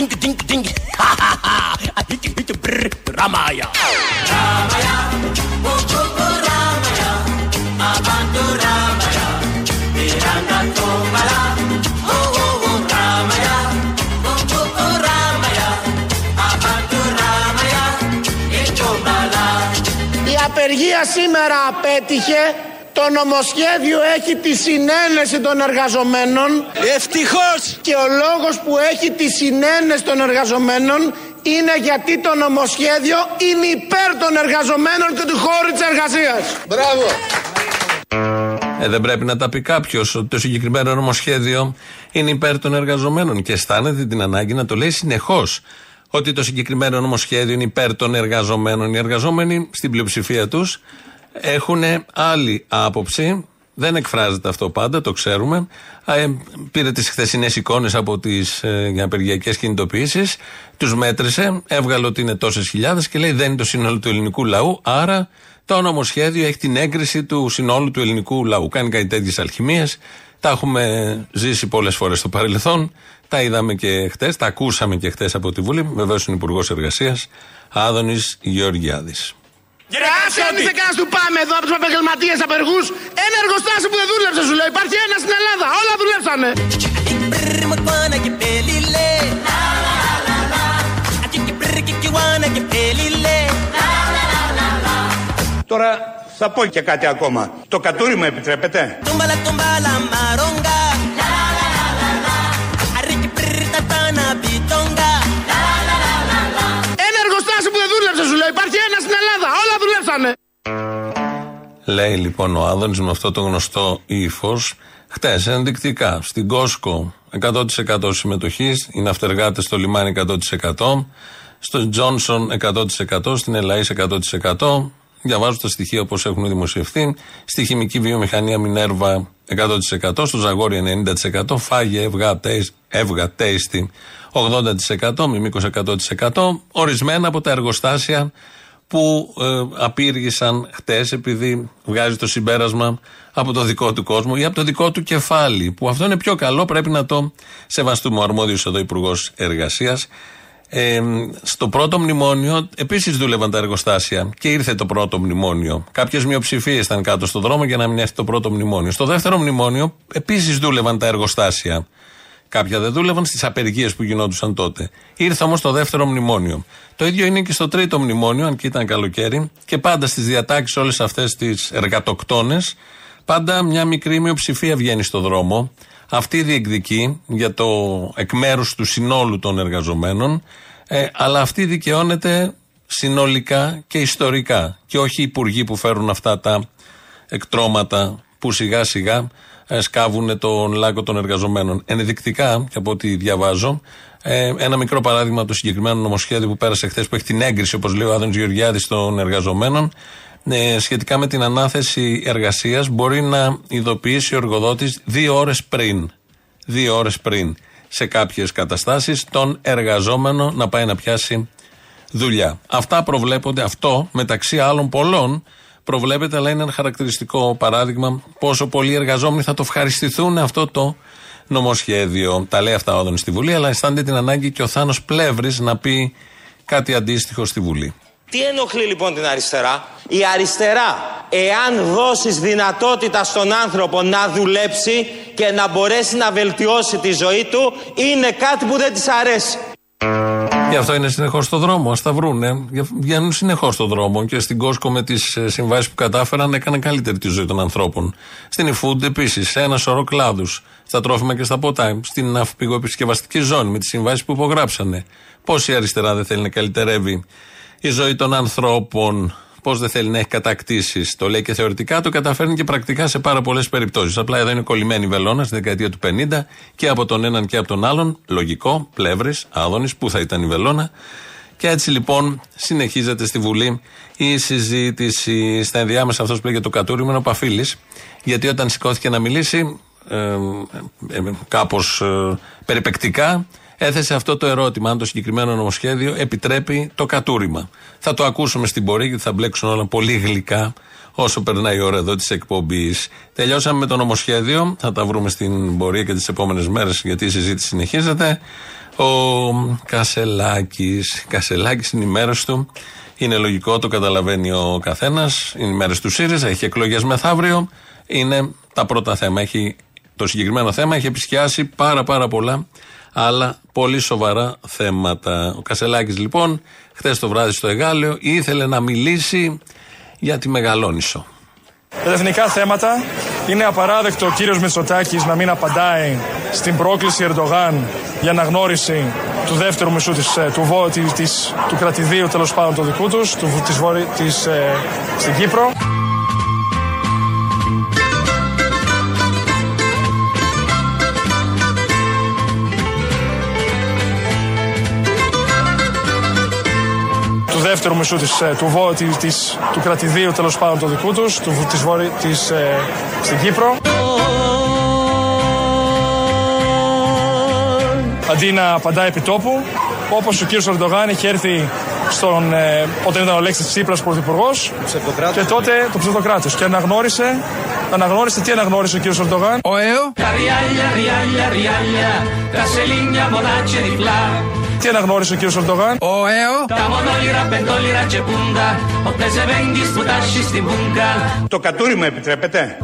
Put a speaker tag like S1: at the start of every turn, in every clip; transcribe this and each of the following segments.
S1: dink dink dink. Ha ha ha. A hit hit brr. Ramaya. Ramaya. Oh oh Ramaya. Abantu Ramaya. Miranda Tomala.
S2: Η απεργία σήμερα απέτυχε. Το νομοσχέδιο έχει τη συνένεση των εργαζομένων.
S3: Ευτυχώς!
S2: Και ο λόγος που έχει τη συνένεση των εργαζομένων είναι γιατί το νομοσχέδιο είναι υπέρ των εργαζομένων και του χώρου της εργασίας. Μπράβο!
S4: Ε, δεν πρέπει να τα πει κάποιος ότι το συγκεκριμένο νομοσχέδιο είναι υπέρ των εργαζομένων και αισθάνεται την ανάγκη να το λέει συνεχώς. Ότι το συγκεκριμένο νομοσχέδιο είναι υπέρ των εργαζομένων. Οι εργαζόμενοι στην πλειοψηφία τους έχουν άλλη άποψη. Δεν εκφράζεται αυτό πάντα, το ξέρουμε. Ε, πήρε τις χθεσινές εικόνες από τις ε, απεργιακές κινητοποιήσεις, τους μέτρησε, έβγαλε ότι είναι τόσες χιλιάδες και λέει δεν είναι το σύνολο του ελληνικού λαού. Άρα το νομοσχέδιο έχει την έγκριση του συνόλου του ελληνικού λαού. Κάνει κάτι τέτοιες αλχημίες. Τα έχουμε ζήσει πολλές φορές στο παρελθόν. Τα είδαμε και χτες, τα ακούσαμε και χτες από τη Βουλή. Βεβαίως είναι Υπουργός Εργασίας, Άδωνης Γεωργιάδης.
S2: Άσε αν είσαι κανένα του πάμε εδώ από τους επαγγελματίες απεργούς. Ένα εργοστάσιο που δεν δούλεψε σου λέω. Υπάρχει ένα στην Ελλάδα. Όλα δουλέψανε.
S1: Brr makwana ke pelile. La la la la la. Atiki brr kikiwana ke pelile. La la la la la.
S3: Τώρα θα πω και κάτι ακόμα. Το κατούρι μου επιτρέπετε.
S1: Tumbala tumbala
S4: Λέει λοιπόν ο Άδωνης με αυτό το γνωστό ύφος, χτες ενδεικτικά στην Κόσκο 100% συμμετοχής, οι ναυτεργάτε στο λιμάνι 100%, στον Τζόνσον 100%, στην Ελαή 100%. Διαβάζω τα στοιχεία όπως έχουν δημοσιευθεί. Στη χημική βιομηχανία Μινέρβα 100%, στο Ζαγόρι 90%, Φάγε, Εύγα, Τέισ- Εύγα, Τέιστη 80%, Μιμίκος 100%. Ορισμένα από τα εργοστάσια που ε, απήργησαν χτες επειδή βγάζει το συμπέρασμα από το δικό του κόσμο ή από το δικό του κεφάλι. Που αυτό είναι πιο καλό, πρέπει να το σεβαστούμε. Ο αρμόδιος εδώ Υπουργός Εργασίας. Ε, στο πρώτο μνημόνιο επίσης δούλευαν τα εργοστάσια και ήρθε το πρώτο μνημόνιο. Κάποιες μειοψηφίες ήταν κάτω στον δρόμο για να μην έρθει το πρώτο μνημόνιο. Στο δεύτερο μνημόνιο επίσης δούλευαν τα εργοστάσια. Κάποια δεν δούλευαν στις απεργίες που γινόντουσαν τότε. Ήρθε όμως το δεύτερο μνημόνιο. Το ίδιο είναι και στο τρίτο μνημόνιο, αν και ήταν καλοκαίρι, και πάντα στις διατάξεις όλες αυτές τις εργατοκτόνες, πάντα μια μικρή μειοψηφία βγαίνει στο δρόμο. Αυτή διεκδικεί για το εκ μέρους του συνόλου των εργαζομένων, ε, αλλά αυτή δικαιώνεται συνολικά και ιστορικά. Και όχι οι υπουργοί που φέρουν αυτά τα εκτρώματα που σιγά σιγά ε, σκάβουν τον λάκκο των εργαζομένων. Ενδεικτικά, και από ό,τι διαβάζω, ε, ένα μικρό παράδειγμα από το συγκεκριμένο νομοσχέδιο που πέρασε χθες, που έχει την έγκριση, όπως λέει ο Άδωνης Γεωργιάδης, των εργαζομένων, ε, σχετικά με την ανάθεση εργασίας, μπορεί να ειδοποιήσει ο εργοδότης δύο ώρες πριν. Δύο ώρες πριν σε κάποιες καταστάσεις τον εργαζόμενο να πάει να πιάσει δουλειά. Αυτά προβλέπονται, αυτό μεταξύ άλλων πολλών προβλέπεται, αλλά είναι ένα χαρακτηριστικό παράδειγμα πόσο πολλοί εργαζόμενοι θα το ευχαριστηθούν αυτό το νομοσχέδιο. Τα λέει αυτά ο Άδωνης στη Βουλή, αλλά αισθάνεται την ανάγκη και ο Θάνος Πλεύρης να πει κάτι αντίστοιχο στη Βουλή.
S5: Τι ενοχλεί λοιπόν την αριστερά; Η αριστερά, εάν δώσεις δυνατότητα στον άνθρωπο να δουλέψει και να μπορέσει να βελτιώσει τη ζωή του, είναι κάτι που δεν της αρέσει.
S4: Γι' αυτό είναι συνεχώς στο δρόμο. Α τα βρούνε. Βγαίνουν συνεχώς στο δρόμο και στην Κόσκο με τις συμβάσεις που κατάφεραν έκαναν καλύτερη τη ζωή των ανθρώπων. Στην eFood επίσης, σε ένα σωρό κλάδους. Στα τρόφιμα και στα ποτά. Στην ναυπηγοεπισκευαστική ζώνη με τις συμβάσεις που υπογράψανε. Πώς η αριστερά δεν θέλει να καλυτερεύει η ζωή των ανθρώπων. Πώς δεν θέλει να έχει κατακτήσεις. Το λέει και θεωρητικά, το καταφέρνει και πρακτικά σε πάρα πολλές περιπτώσεις. Απλά εδώ είναι κολλημένη η βελόνας στη δεκαετία του 50 και από τον έναν και από τον άλλον. Λογικό, πλεύρης, άδωνης, πού θα ήταν η βελόνα. Και έτσι λοιπόν συνεχίζεται στη Βουλή η συζήτηση. Στα ενδιάμεσα αυτός που λέγεται το κατούριο είναι ο Παφίλης. Γιατί όταν σηκώθηκε να μιλήσει, ε, ε, ε, κάπως ε, περιπεκτικά, έθεσε αυτό το ερώτημα, αν το συγκεκριμένο νομοσχέδιο επιτρέπει το κατούριμα. Θα το ακούσουμε στην πορεία γιατί θα μπλέξουν όλα πολύ γλυκά όσο περνάει η ώρα εδώ της εκπομπής. Τελειώσαμε με το νομοσχέδιο. Θα τα βρούμε στην πορεία και τις επόμενες μέρες γιατί η συζήτηση συνεχίζεται. Ο Κασελάκης. Κασελάκης είναι η μέρα του. Είναι λογικό, το καταλαβαίνει ο καθένας. Είναι οι μέρε του ΣΥΡΙΖΑ, έχει εκλογές μεθαύριο. Είναι τα πρώτα θέματα. Έχει, το συγκεκριμένο θέμα έχει επισκιάσει πάρα πάρα πολλά άλλα πολύ σοβαρά θέματα. Ο Κασελάκης λοιπόν, χθες το βράδυ στο Εγάλεο, ήθελε να μιλήσει για τη Μεγαλόνισο.
S6: Τα εθνικά θέματα είναι απαράδεκτο ο κύριος Μητσοτάκης να μην απαντάει στην πρόκληση Ερντογάν για αναγνώριση του δεύτερου μισού της, ε, του, της, του κρατηδίου τέλος πάντων του δικού τους, του, της, της, ε, στην Κύπρο. Δεύτερου μισού της, ε, του, της, του κρατηδίου τέλος πάντων του δικού τους, του, της, της, ε, στην Κύπρο. Αντί να απαντάει επί τόπου, όπως ο κύριος Ερντογάν είχε έρθει στον, ε, όταν ήταν ο Λέξης Τσίπρας πρωθυπουργός και τότε το ψευδοκράτος και αναγνώρισε, αναγνώρισε, τι αναγνώρισε ο κύριος Ερντογάν. Ο ΕΟ. Τι αναγνώρισε ο κύριος Ερντογάν. Ο ΕΟ.
S3: Το κατούριμα επιτρέπετε;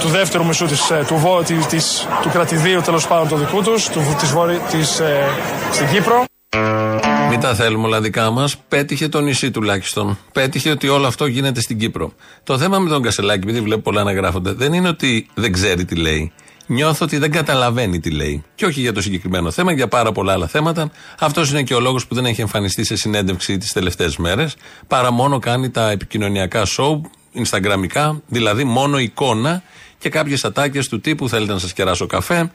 S6: του δεύτερου μισού της, ε, του, της, του κρατηδίου τέλος πάντων του δικού τους, του, της, της, ε, στην Κύπρο.
S4: Μην τα θέλουμε όλα δικά μας. Πέτυχε το νησί τουλάχιστον. Πέτυχε ότι όλο αυτό γίνεται στην Κύπρο. Το θέμα με τον Κασελάκη, επειδή βλέπω πολλά να γράφονται, δεν είναι ότι δεν ξέρει τι λέει. Νιώθω ότι δεν καταλαβαίνει τι λέει. Και όχι για το συγκεκριμένο θέμα, για πάρα πολλά άλλα θέματα. Αυτός είναι και ο λόγος που δεν έχει εμφανιστεί σε συνέντευξη τις τελευταίες μέρες. Παρά μόνο κάνει τα επικοινωνιακά σοου, Instagramικά, δηλαδή μόνο εικόνα και κάποιες ατάκες του τύπου θέλετε να σας κεράσω καφέ,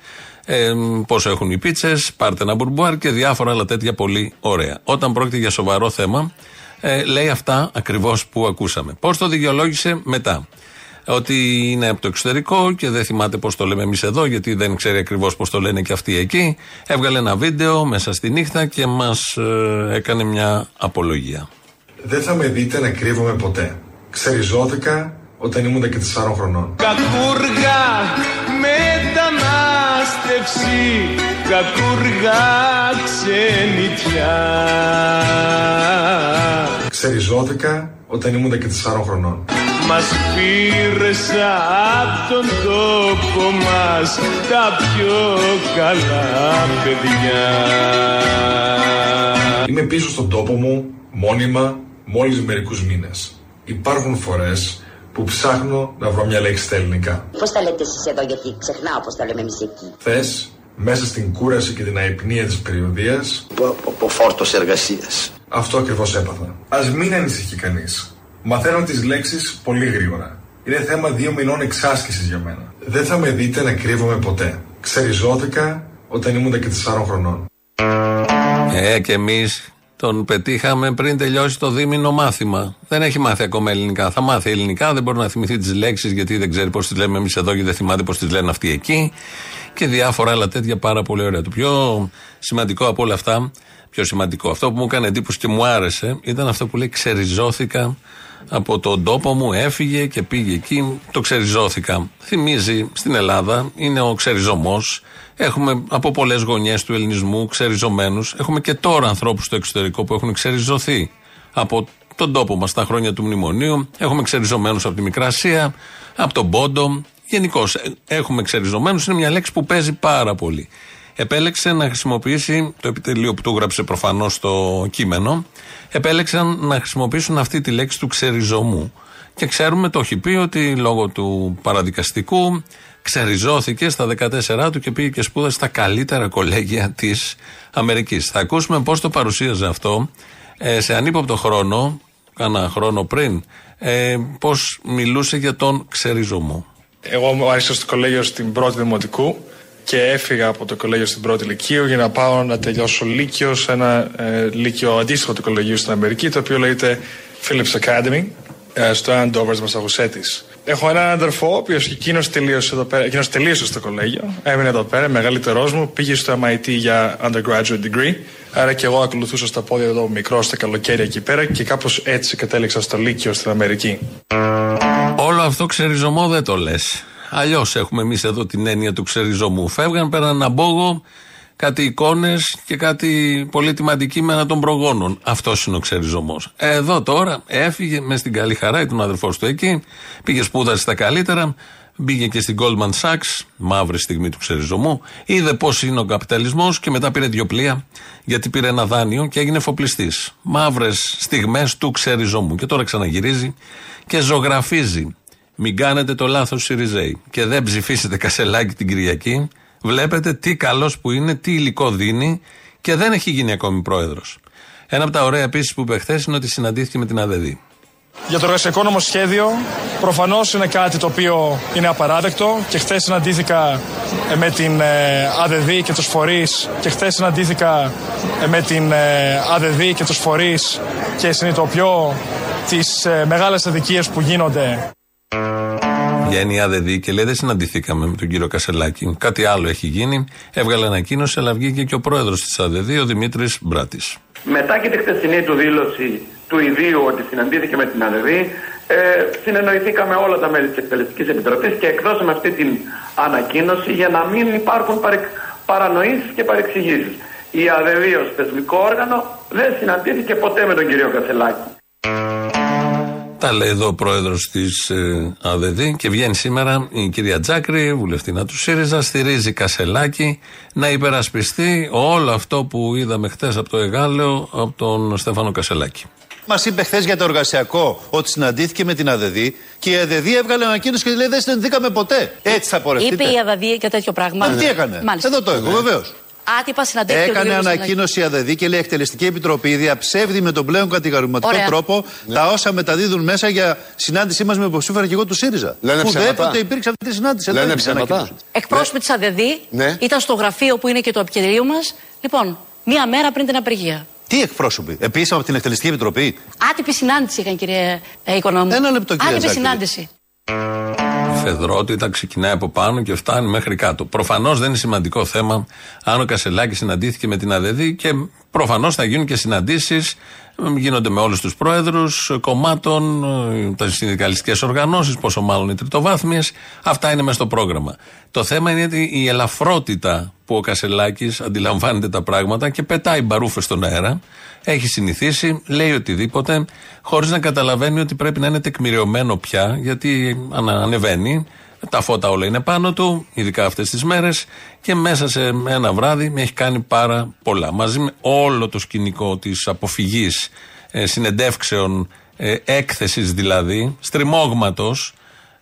S4: ε, πόσο έχουν οι πίτσες, πάρτε ένα μπουρμπουάρ και διάφορα άλλα τέτοια πολύ ωραία. Όταν πρόκειται για σοβαρό θέμα, ε, λέει αυτά ακριβώς που ακούσαμε. Πώς το δικαιολόγησε μετά. Ότι είναι από το εξωτερικό και δεν θυμάται πώς το λέμε εμείς εδώ, γιατί δεν ξέρει ακριβώς πώς το λένε και αυτοί εκεί. Έβγαλε ένα βίντεο μέσα στη νύχτα και μας ε, έκανε μια απολογία.
S7: Δεν θα με δείτε να κρύβομαι ποτέ. Ξεριζώθηκα όταν ήμουν και 4 χρονών.
S1: Κακούργα, μετανάστευση, κακούργα, ξενιτιά.
S7: Ξεριζώθηκα όταν ήμουν και 4 χρονών.
S1: Μας πήρες από τον τόπο μας τα πιο καλά παιδιά.
S7: Είμαι πίσω στον τόπο μου, μόνιμα, μόλις μερικούς μήνες. Υπάρχουν φορές που ψάχνω να βρω μια λέξη στα ελληνικά.
S8: Πώς τα λέτε εσείς εδώ, γιατί ξεχνάω πώς τα λέμε εμείς εκεί.
S7: Θες, μέσα στην κούραση και την αϊπνία της περιοδίας.
S9: Από φόρτο εργασίας.
S7: Αυτό ακριβώς έπαθα. Α μην ανησυχεί κανείς. Μαθαίνω τις λέξεις πολύ γρήγορα. Είναι θέμα δύο μηνών εξάσκησης για μένα. Δεν θα με δείτε να κρύβομαι ποτέ. Ξεριζώθηκα όταν ήμουν και 4 χρονών.
S4: Ε, και εμείς τον πετύχαμε πριν τελειώσει το δίμηνο μάθημα. Δεν έχει μάθει ακόμα ελληνικά. Θα μάθει ελληνικά, δεν μπορεί να θυμηθεί τις λέξεις γιατί δεν ξέρει πώς τις λέμε εμείς εδώ και δεν θυμάται πώς τις λένε αυτοί εκεί. Και διάφορα άλλα τέτοια πάρα πολύ ωραία. Το πιο σημαντικό από όλα αυτά, πιο σημαντικό, αυτό που μου έκανε εντύπωση και μου άρεσε, ήταν αυτό που λέει Ξεριζώθηκα από τον τόπο μου, έφυγε και πήγε εκεί. Το ξεριζώθηκα. Θυμίζει στην Ελλάδα, είναι ο ξεριζωμός Έχουμε από πολλές γωνιές του ελληνισμού ξεριζωμένους. Έχουμε και τώρα ανθρώπους στο εξωτερικό που έχουν ξεριζωθεί από τον τόπο μας τα χρόνια του μνημονίου. Έχουμε ξεριζωμένους από τη Μικρασία, από τον Πόντο. Γενικώ έχουμε ξεριζωμένους. Είναι μια λέξη που παίζει πάρα πολύ. Επέλεξε να χρησιμοποιήσει το επιτελείο που του γράψε προφανώς στο κείμενο. Επέλεξαν να χρησιμοποιήσουν αυτή τη λέξη του ξεριζωμού. Και ξέρουμε, το έχει πει, ότι λόγω του παραδικαστικού ξεριζώθηκε στα 14 του και πήγε και σπούδασε στα καλύτερα κολέγια της Αμερικής. Θα ακούσουμε πώς το παρουσίαζε αυτό ε, σε ανύποπτο χρόνο, κάνα χρόνο πριν, ε, πώς μιλούσε για τον ξεριζωμό.
S6: Εγώ μου άρχισα στο κολέγιο στην πρώτη δημοτικού και έφυγα από το κολέγιο στην πρώτη λυκείου για να πάω να τελειώσω λύκειο σε ένα ε, λύκειο αντίστοιχο του κολεγίου στην Αμερική, το οποίο λέγεται Phillips Academy, ε, στο Andover, Massachusetts. Έχω έναν αδερφό, ο οποίος εκείνος τελείωσε, εδώ πέρα, εκείνος τελείωσε στο κολέγιο. Έμεινε εδώ πέρα, μεγαλύτερός μου. Πήγε στο MIT για undergraduate degree. Άρα και εγώ ακολουθούσα στα πόδια εδώ μικρό στα καλοκαίρια εκεί πέρα και κάπως έτσι κατέληξα στο Λύκειο στην Αμερική.
S4: Όλο αυτό ξεριζωμό δεν το λες. Αλλιώς έχουμε εμείς εδώ την έννοια του ξεριζωμού. Φεύγαν, πέραν ένα μπόγο, κάτι εικόνες και κάτι πολύτιμα αντικείμενα των προγόνων. Αυτός είναι ο ξεριζωμός. Εδώ τώρα έφυγε με στην καλή χαρά, ήταν ο αδερφός του εκεί, πήγε σπούδασε στα καλύτερα, μπήκε και στην Goldman Sachs, μαύρη στιγμή του ξεριζωμού, είδε πώς είναι ο καπιταλισμός και μετά πήρε δύο πλοία, γιατί πήρε ένα δάνειο και έγινε φοπλιστής. Μαύρες στιγμές του ξεριζωμού. Και τώρα ξαναγυρίζει και ζωγραφίζει. Μην κάνετε το λάθος Σιριζέη και δεν ψηφίσετε κασελάκι την Κυριακή. Βλέπετε τι καλός που είναι, τι υλικό δίνει και δεν έχει γίνει ακόμη πρόεδρος. Ένα από τα ωραία επίσης που είπε χθες είναι ότι συναντήθηκε με την ΑΔΔ.
S6: Για το εργασιακό νομοσχέδιο, προφανώς είναι κάτι το οποίο είναι απαράδεκτο και χθες συναντήθηκα ε, με την ε, ΑΔΔ και τους φορείς και χθες συναντήθηκα ε, με την ΑΔΔ και τους φορείς και συνειδητοποιώ τις μεγάλες αδικίες που γίνονται.
S4: Βγαίνει η ΑΔΔ και λέει: Δεν συναντηθήκαμε με τον κύριο Κασελάκη. Κάτι άλλο έχει γίνει. Έβγαλε ανακοίνωση, αλλά βγήκε και ο πρόεδρος της ΑΔΔ, ο Δημήτρης Μπράτης.
S10: Μετά και τη χθεσινή του δήλωση του ιδίου ότι συναντήθηκε με την ΑΔΔ, ε, συνεννοηθήκαμε όλα τα μέλη της Εκτελεστικής Επιτροπής και εκδώσαμε αυτή την ανακοίνωση για να μην υπάρχουν παρε, παρανοήσεις και παρεξηγήσεις. Η ΑΔΔ ως θεσμικό όργανο δεν συναντήθηκε ποτέ με τον κύριο Κασελάκη.
S4: Τα λέει εδώ ο πρόεδρος της ε, ΑΔΔ και βγαίνει σήμερα η κυρία Τζάκρη, βουλευτήνα του ΣΥΡΙΖΑ, στηρίζει Κασελάκη να υπερασπιστεί όλο αυτό που είδαμε χθε από το Εγάλεο από τον Στέφανο Κασελάκη.
S11: Μας είπε χθες για το εργασιακό ότι συναντήθηκε με την ΑΔΔ και η ΑΔΔ έβγαλε ανακοίνωση και λέει Δεν συναντηθήκαμε ποτέ. Έτσι θα πορευτείτε.
S12: Είπε η ΑΔΔ και τέτοιο πράγμα.
S11: τι έκανε;
S12: Μάλιστα.
S11: Εδώ το έχω, βεβαίως.
S12: Άτυπα συναντήθηκε ο
S11: Έκανε
S12: κύριος
S11: ανακοίνωση η ΑΔΔ και λέει: Εκτελεστική Επιτροπή διαψεύδει με τον πλέον κατηγορηματικό
S12: Ωραία.
S11: τρόπο τα όσα μεταδίδουν μέσα για συνάντησή μας με υποψήφιο αρχηγό του ΣΥΡΙΖΑ.
S13: Λένε
S11: Ουδέποτε
S13: ψέματα.
S11: υπήρξε αυτή τη συνάντηση. Εδώ
S13: Λένε
S11: είναι η
S13: ψέματα.
S11: ανακοίνωση.
S12: Εκπρόσωποι της ΑΔΔ
S13: Ναι.
S12: ήταν στο γραφείο που είναι και το επικεντρίο μας. Λοιπόν, μία μέρα πριν την απεργία.
S11: Τι εκπρόσωποι, επίσημα από την Εκτελεστική Επιτροπή;
S12: Άτυπη συνάντηση είχαν, κύριε ε, Οικονόμου.
S11: Ένα λεπτό, κύριε
S12: Άτυπη
S11: Ζάκη.
S12: συνάντηση.
S4: Η φεδρότητα ξεκινάει από πάνω και φτάνει μέχρι κάτω. Προφανώς δεν είναι σημαντικό θέμα αν ο Κασελάκης συναντήθηκε με την ΑΔΔ και προφανώς θα γίνουν και συναντήσεις. Γίνονται με όλους τους πρόεδρους κομμάτων, τα συνδικαλιστικές οργανώσεις, πόσο μάλλον οι τριτοβάθμιες. Αυτά είναι μέσα στο πρόγραμμα. Το θέμα είναι ότι η ελαφρότητα που ο Κασελάκης αντιλαμβάνεται τα πράγματα και πετάει μπαρούφες στον αέρα. Έχει συνηθίσει, λέει οτιδήποτε, χωρίς να καταλαβαίνει ότι πρέπει να είναι τεκμηριωμένο πια, γιατί ανα- ανεβαίνει. Τα φώτα όλα είναι πάνω του, ειδικά αυτές τις μέρες, και μέσα σε ένα βράδυ έχει κάνει πάρα πολλά. Μαζί με όλο το σκηνικό της αποφυγής ε, συνεντεύξεων, ε, έκθεσης δηλαδή, στριμώγματος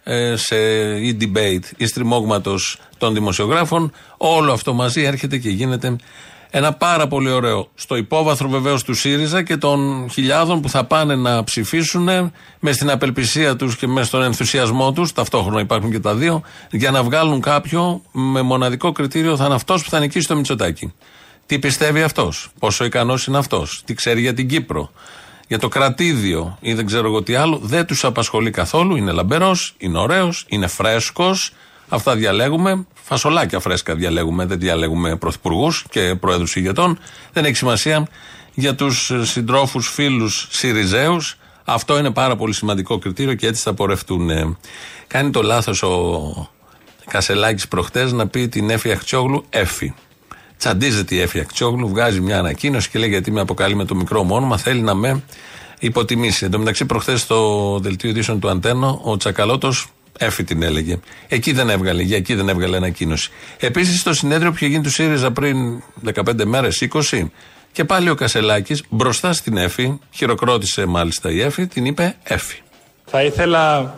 S4: ε, σε e-debate ή στριμώγματος των δημοσιογράφων, όλο αυτό μαζί έρχεται και γίνεται ένα πάρα πολύ ωραίο. Στο υπόβαθρο βεβαίως του ΣΥΡΙΖΑ και των χιλιάδων που θα πάνε να ψηφίσουν με στην απελπισία τους και με στον ενθουσιασμό τους, ταυτόχρονα υπάρχουν και τα δύο, για να βγάλουν κάποιο με μοναδικό κριτήριο θα είναι αυτός που θα νικήσει το Μητσοτάκι. Τι πιστεύει αυτός, πόσο ικανός είναι αυτός, τι ξέρει για την Κύπρο, για το κρατήδιο ή δεν ξέρω εγώ τι άλλο, δεν τους απασχολεί καθόλου. Είναι λαμπερός, είναι ωραίος, είναι φρέσκος. Αυτά διαλέγουμε. Φασολάκια φρέσκα διαλέγουμε. Δεν διαλέγουμε πρωθυπουργούς και πρόεδρους ηγετών. Δεν έχει σημασία για τους συντρόφους, φίλους Σιριζέους. Αυτό είναι πάρα πολύ σημαντικό κριτήριο και έτσι θα πορευτούν. Ε, Κάνει το λάθος ο Κασελάκης προχτές να πει την Έφη Αχτσιόγλου Έφη. Τσαντίζεται η Έφη Αχτσιόγλου, βγάζει μια ανακοίνωση και λέει γιατί με αποκαλεί με το μικρό μου όνομα, θέλει να με υποτιμήσει. Εν τω μεταξύ, προχθέ στο δελτίο ειδήσεων του Αντένο, ο Τσακαλώτος Έφη την έλεγε. Εκεί δεν έβγαλε, για εκεί δεν έβγαλε ανακοίνωση. Επίσης, στο συνέδριο που είχε γίνει του ΣΥΡΙΖΑ πριν 15 μέρες, 20, και πάλι ο Κασελάκης μπροστά στην Έφη, χειροκρότησε μάλιστα η Έφη, την είπε Έφη.
S6: Θα ήθελα,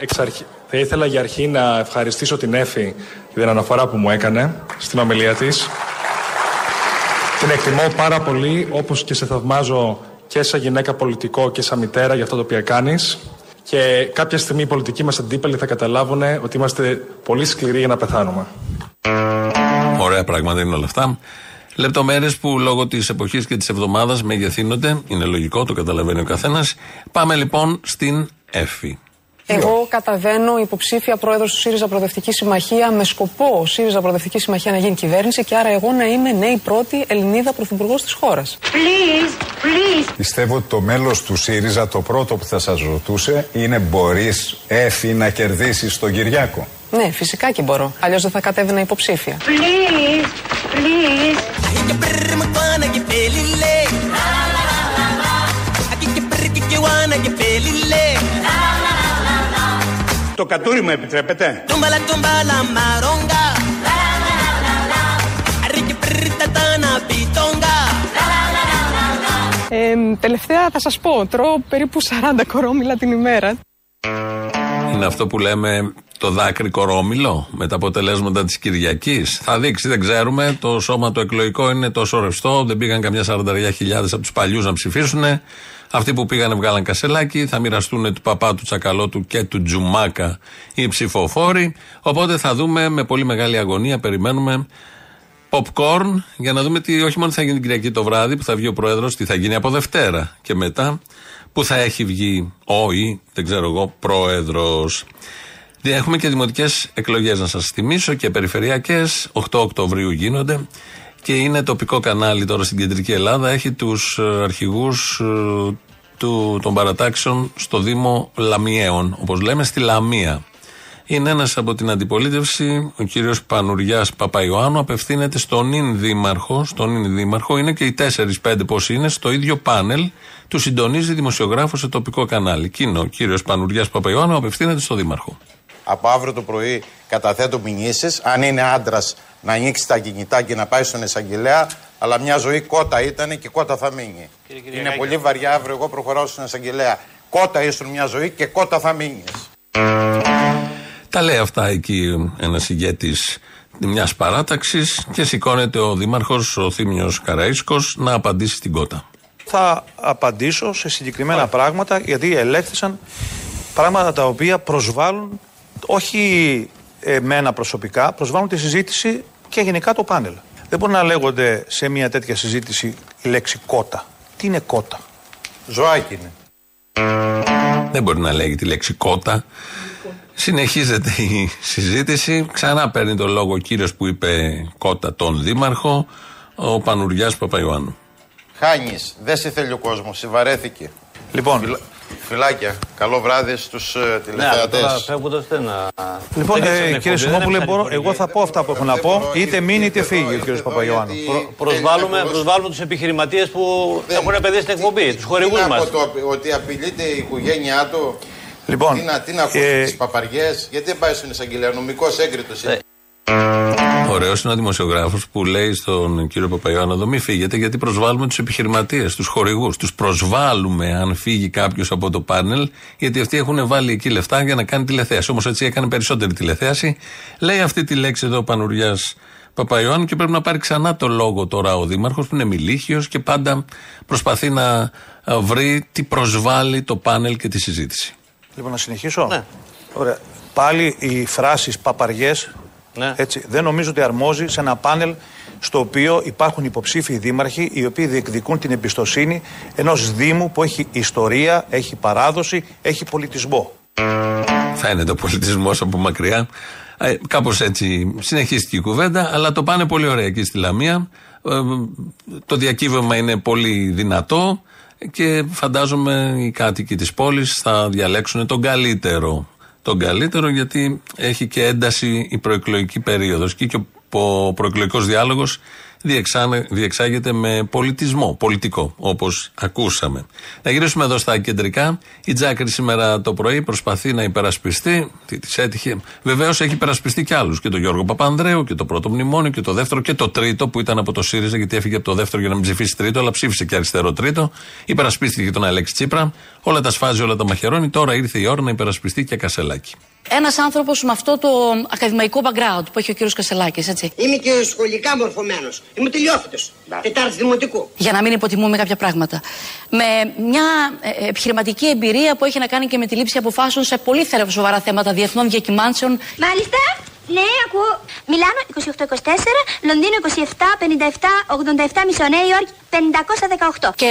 S6: εξ αρχή, θα ήθελα για αρχή να ευχαριστήσω την Έφη για την αναφορά που μου έκανε στην ομιλία της. Την εκτιμώ πάρα πολύ, όπως και σε θαυμάζω και σαν γυναίκα πολιτικό και σαν μητέρα για αυτό το οποίο κάνεις. Και κάποια στιγμή οι πολιτικοί μας αντίπαλοι θα καταλάβουν ότι είμαστε πολύ σκληροί για να πεθάνουμε.
S4: Ωραία πράγματα είναι όλα αυτά. Λεπτομέρειες που λόγω της εποχής και της εβδομάδας μεγεθύνονται. Είναι λογικό, το καταλαβαίνει ο καθένας. Πάμε λοιπόν στην Εφη.
S14: Εγώ καταβαίνω υποψήφια πρόεδρος του ΣΥΡΙΖΑ Προοδευτική Συμμαχία με σκοπό ο ΣΥΡΙΖΑ Προοδευτική Συμμαχία να γίνει κυβέρνηση και άρα εγώ να είμαι νέη πρώτη Ελληνίδα πρωθυπουργός της χώρας.
S12: Please, please.
S15: Πιστεύω ότι το μέλος του ΣΥΡΙΖΑ το πρώτο που θα σας ρωτούσε είναι μπορείς Έφη να κερδίσεις τον Κυριάκο.
S14: Ναι, φυσικά και μπορώ. Αλλιώς δεν θα κατέβαινα υποψήφια.
S1: Please, please.
S3: Το κατούρι μου επιτρέπετε.
S14: Ε, τελευταία θα σας πω, τρώω περίπου 40 κορόμιλα την ημέρα.
S4: Είναι αυτό που λέμε το δάκρυ κορόμιλο με τα αποτελέσματα της Κυριακής. Θα δείξει, δεν ξέρουμε. Το σώμα το εκλογικό είναι τόσο ρευστό. Δεν πήγαν καμιά 40.000 από τους παλιούς να ψηφίσουν. Αυτοί που πήγανε βγάλαν κασελάκι. Θα μοιραστούν του παπά του Τσακαλώτου και του Τζουμάκα οι ψηφοφόροι. Οπότε θα δούμε με πολύ μεγάλη αγωνία. Περιμένουμε popcorn για να δούμε τι όχι μόνο θα γίνει την Κυριακή το βράδυ που θα βγει ο Πρόεδρος, τι θα γίνει από Δευτέρα και μετά που θα έχει βγει ο ή δεν ξέρω εγώ πρόεδρος. Έχουμε και δημοτικές εκλογές να σας θυμίσω και περιφερειακές. 8 Οκτωβρίου γίνονται και είναι τοπικό κανάλι τώρα στην κεντρική Ελλάδα. Έχει τους αρχηγούς του, των παρατάξεων στο Δήμο Λαμιαίων, όπως λέμε, στη Λαμία. Είναι ένας από την αντιπολίτευση, ο κύριος Πανουριάς Παπαϊωάννου, απευθύνεται στον Ιν Δήμαρχο. Στον Ιν Δήμαρχο είναι και οι 4-5 πώς είναι, στο ίδιο πάνελ. Του συντονίζει δημοσιογράφος σε τοπικό κανάλι. Εκείνο, ο κύριος Πανουριάς Παπαϊωάννου, απευθύνεται στο Δήμαρχο.
S13: Από αύριο το πρωί καταθέτω μηνύσεις. Αν είναι άντρας, να ανοίξει τα κινητά και να πάει στον εισαγγελέα. Αλλά μια ζωή κότα ήταν και κότα θα μείνει. είναι πολύ βαριά. Αύριο εγώ προχωράω στον εισαγγελέα. Κότα ήσουν μια ζωή και κότα θα μείνεις.
S4: Τα λέει αυτά εκεί ένας ηγέτης μιας παράταξης και σηκώνεται ο Δήμαρχος, ο Θήμιος Καραίσκο, να απαντήσει στην κότα.
S15: Θα απαντήσω σε συγκεκριμένα πράγματα γιατί ελέγχθησαν πράγματα τα οποία προσβάλλουν όχι εμένα προσωπικά, προσβάλλουν τη συζήτηση και γενικά το πάνελ. Δεν μπορεί να λέγονται σε μια τέτοια συζήτηση η λέξη κότα. Τι είναι κότα;
S13: Ζωάκι είναι.
S4: Δεν μπορεί να λέγει τη λέξη κότα. Συνεχίζεται η συζήτηση. Ξανά παίρνει το λόγο ο κύριος που είπε κότα τον δήμαρχο, ο Πανουριάς Παπαϊωάννου.
S13: Χάνεις, δεν σε θέλει ο κόσμος, σε βαρέθηκε.
S15: Λοιπόν,
S13: Φιλα... Φιλάκια. Καλό βράδυ στους uh, τηλεθεατές.
S15: Λοιπόν, ε, κύριε Σιμόπουλε, μπορώ, εγώ θα πω αυτά που έχω να πω. Είτε μείνει είτε φύγει ο κύριος Παπαγιώαννου.
S16: Προ, προσβάλλουμε, προσβάλλουμε τους επιχειρηματίες που έχουν επενδύσει στην εκπομπή, τους χορηγούς μας.
S13: Ότι απειλείται η οικογένειά του.
S15: Λοιπόν,
S13: τι να, τι να ακούσει ε, τι παπαριές, γιατί δεν πάει στον εισαγγελέα, νομικός έγκριτος είναι.
S4: Ωραίος είναι ο δημοσιογράφος που λέει στον κύριο Παπαϊωάννου εδώ μην φύγετε γιατί προσβάλλουμε τους επιχειρηματίες, τους χορηγούς. Τους προσβάλλουμε αν φύγει κάποιος από το πάνελ, γιατί αυτοί έχουν βάλει εκεί λεφτά για να κάνει τηλεθέαση. Όμως έτσι έκανε περισσότερη τηλεθέαση. Λέει αυτή τη λέξη εδώ ο Πανουριά Παπαϊωάννου και πρέπει να πάρει ξανά το λόγο τώρα ο Δήμαρχος που είναι μιλίχιο και πάντα προσπαθεί να βρει τι προσβάλλει το πάνελ και τη συζήτηση.
S15: Λοιπόν, να συνεχίσω.
S16: Ναι.
S15: Ωραία. Πάλι οι φράσεις παπαριές
S16: ναι.
S15: Έτσι, δεν νομίζω ότι αρμόζει σε ένα πάνελ στο οποίο υπάρχουν υποψήφιοι δήμαρχοι οι οποίοι διεκδικούν την εμπιστοσύνη ενός Δήμου που έχει ιστορία, έχει παράδοση, έχει πολιτισμό.
S4: Φαίνεται ο πολιτισμό από μακριά. Ε, Κάπως έτσι συνεχίστηκε η κουβέντα, αλλά το πάνε πολύ ωραία εκεί στη Λαμία. Ε, το διακύβευμα είναι πολύ δυνατό και φαντάζομαι οι κάτοικοι της πόλης θα διαλέξουν τον καλύτερο τον καλύτερο γιατί έχει και ένταση η προεκλογική περίοδος και, και ο προεκλογικός διάλογος διεξάγεται με πολιτισμό, πολιτικό, όπως ακούσαμε. Να γυρίσουμε εδώ στα κεντρικά. Η Τζάκρη σήμερα το πρωί προσπαθεί να υπερασπιστεί. Τι της έτυχε. Βεβαίως έχει υπερασπιστεί κι άλλους. Και τον Γιώργο Παπανδρέου και το πρώτο μνημόνιο και το δεύτερο και το τρίτο που ήταν από το ΣΥΡΙΖΑ γιατί έφυγε από το δεύτερο για να μην ψηφίσει τρίτο, αλλά ψήφισε και αριστερό τρίτο. Υπερασπίστηκε τον Αλέξη Τσίπρα. Όλα τα σφάζει, όλα τα μαχαιρώνει. Τώρα ήρθε η ώρα να υπερασπιστεί και Κασελάκη.
S12: Ένας άνθρωπος με αυτό το ακαδημαϊκό background που έχει ο κύριος Κασελάκης, έτσι.
S17: Είμαι και σχολικά μορφωμένος. Είμαι τελειόφυτος. Τετάρτη δημοτικού.
S12: Για να μην υποτιμούμε κάποια πράγματα. Με μια ε, επιχειρηματική εμπειρία που έχει να κάνει και με τη λήψη αποφάσεων σε πολύ σοβαρά θέματα διεθνών διακυμάνσεων.
S18: Μάλιστα. Ναι, ακούω. Μιλάνο 28-24, Λονδίνο 27-57-87, μισό, Νέα Υόρκη 518.
S12: Και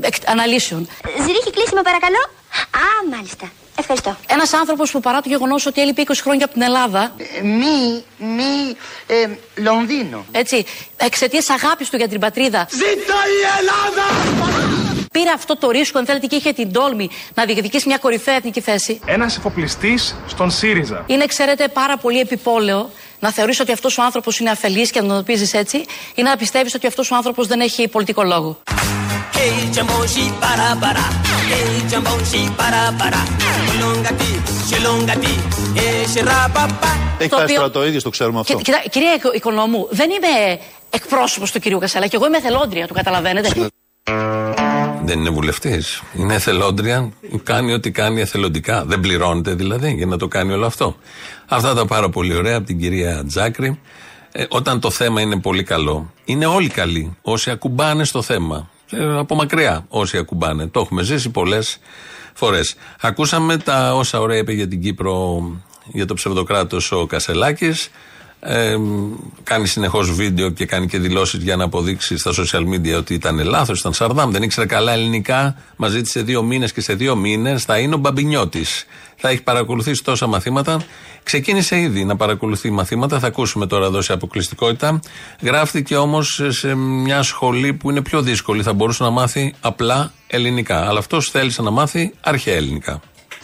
S12: ε, αναλύσεων.
S18: Ζηρίχη κλείσιμο παρακαλώ. Α, μάλιστα. Ευχαριστώ.
S12: Ένας άνθρωπος που παρά το γεγονός ότι έλειπε 20 χρόνια από την Ελλάδα.
S17: Ε, μη, μη, ε, Λονδίνο.
S12: Έτσι. Εξαιτίας αγάπης του για την πατρίδα.
S1: Ζήτω η Ελλάδα!
S12: Πήρε αυτό το ρίσκο, αν θέλετε, και είχε την τόλμη να διεκδικήσει μια κορυφαία εθνική θέση.
S6: Ένας εφοπλιστής στον ΣΥΡΙΖΑ.
S12: Είναι, ξέρετε, πάρα πολύ επιπόλαιο να θεωρήσει ότι αυτός ο άνθρωπος είναι αφελής και να τον αντιμετωπίζει έτσι, ή να πιστεύεις ότι αυτός ο άνθρωπος δεν έχει πολιτικό λόγο.
S1: Hey, jamboshi para para. Hey, jamboshi para para. Shilongati, shilongati. Hey, shirapapa.
S11: Έχει
S12: Το
S11: πάει
S12: οποίο-
S11: στρατοίδιο, το ξέρουμε αυτό.
S12: Και- κοιτά, κυρία Οικο- Οικονόμου, δεν είμαι εκπρόσωπος του κυρίου Κασέλα και εγώ είμαι εθελόντρια, το καταλαβαίνετε.
S4: Δεν είναι βουλευτής. Είναι εθελόντρια. Κάνει ό,τι κάνει εθελοντικά. Δεν πληρώνεται δηλαδή για να το κάνει όλο αυτό. Αυτά τα πάρα πολύ ωραία από την κυρία Τζάκρη. Ε, όταν το θέμα είναι πολύ καλό, είναι όλοι καλοί. Όσοι ακουμπάνε στο θέμα. Ε, από μακριά όσοι ακουμπάνε. Το έχουμε ζήσει πολλές φορές. Ακούσαμε τα όσα ωραία είπε για την Κύπρο, για το ψευδοκράτος ο Κασελάκης. Ε, κάνει συνεχώς βίντεο και κάνει και δηλώσεις για να αποδείξει στα social media ότι ήταν λάθος, ήταν Σαρδάμ, δεν ήξερε καλά ελληνικά. Μα ζήτησε δύο μήνες και σε δύο μήνες θα είναι ο Μπαμπινιώτης. Θα έχει παρακολουθήσει τόσα μαθήματα. Ξεκίνησε ήδη να παρακολουθεί μαθήματα. Θα ακούσουμε τώρα εδώ σε αποκλειστικότητα. Γράφτηκε όμως σε μια σχολή που είναι πιο δύσκολη. Θα μπορούσε να μάθει απλά ελληνικά. Αλλά αυτός θέλησε να μάθει αρχαία ελληνικά.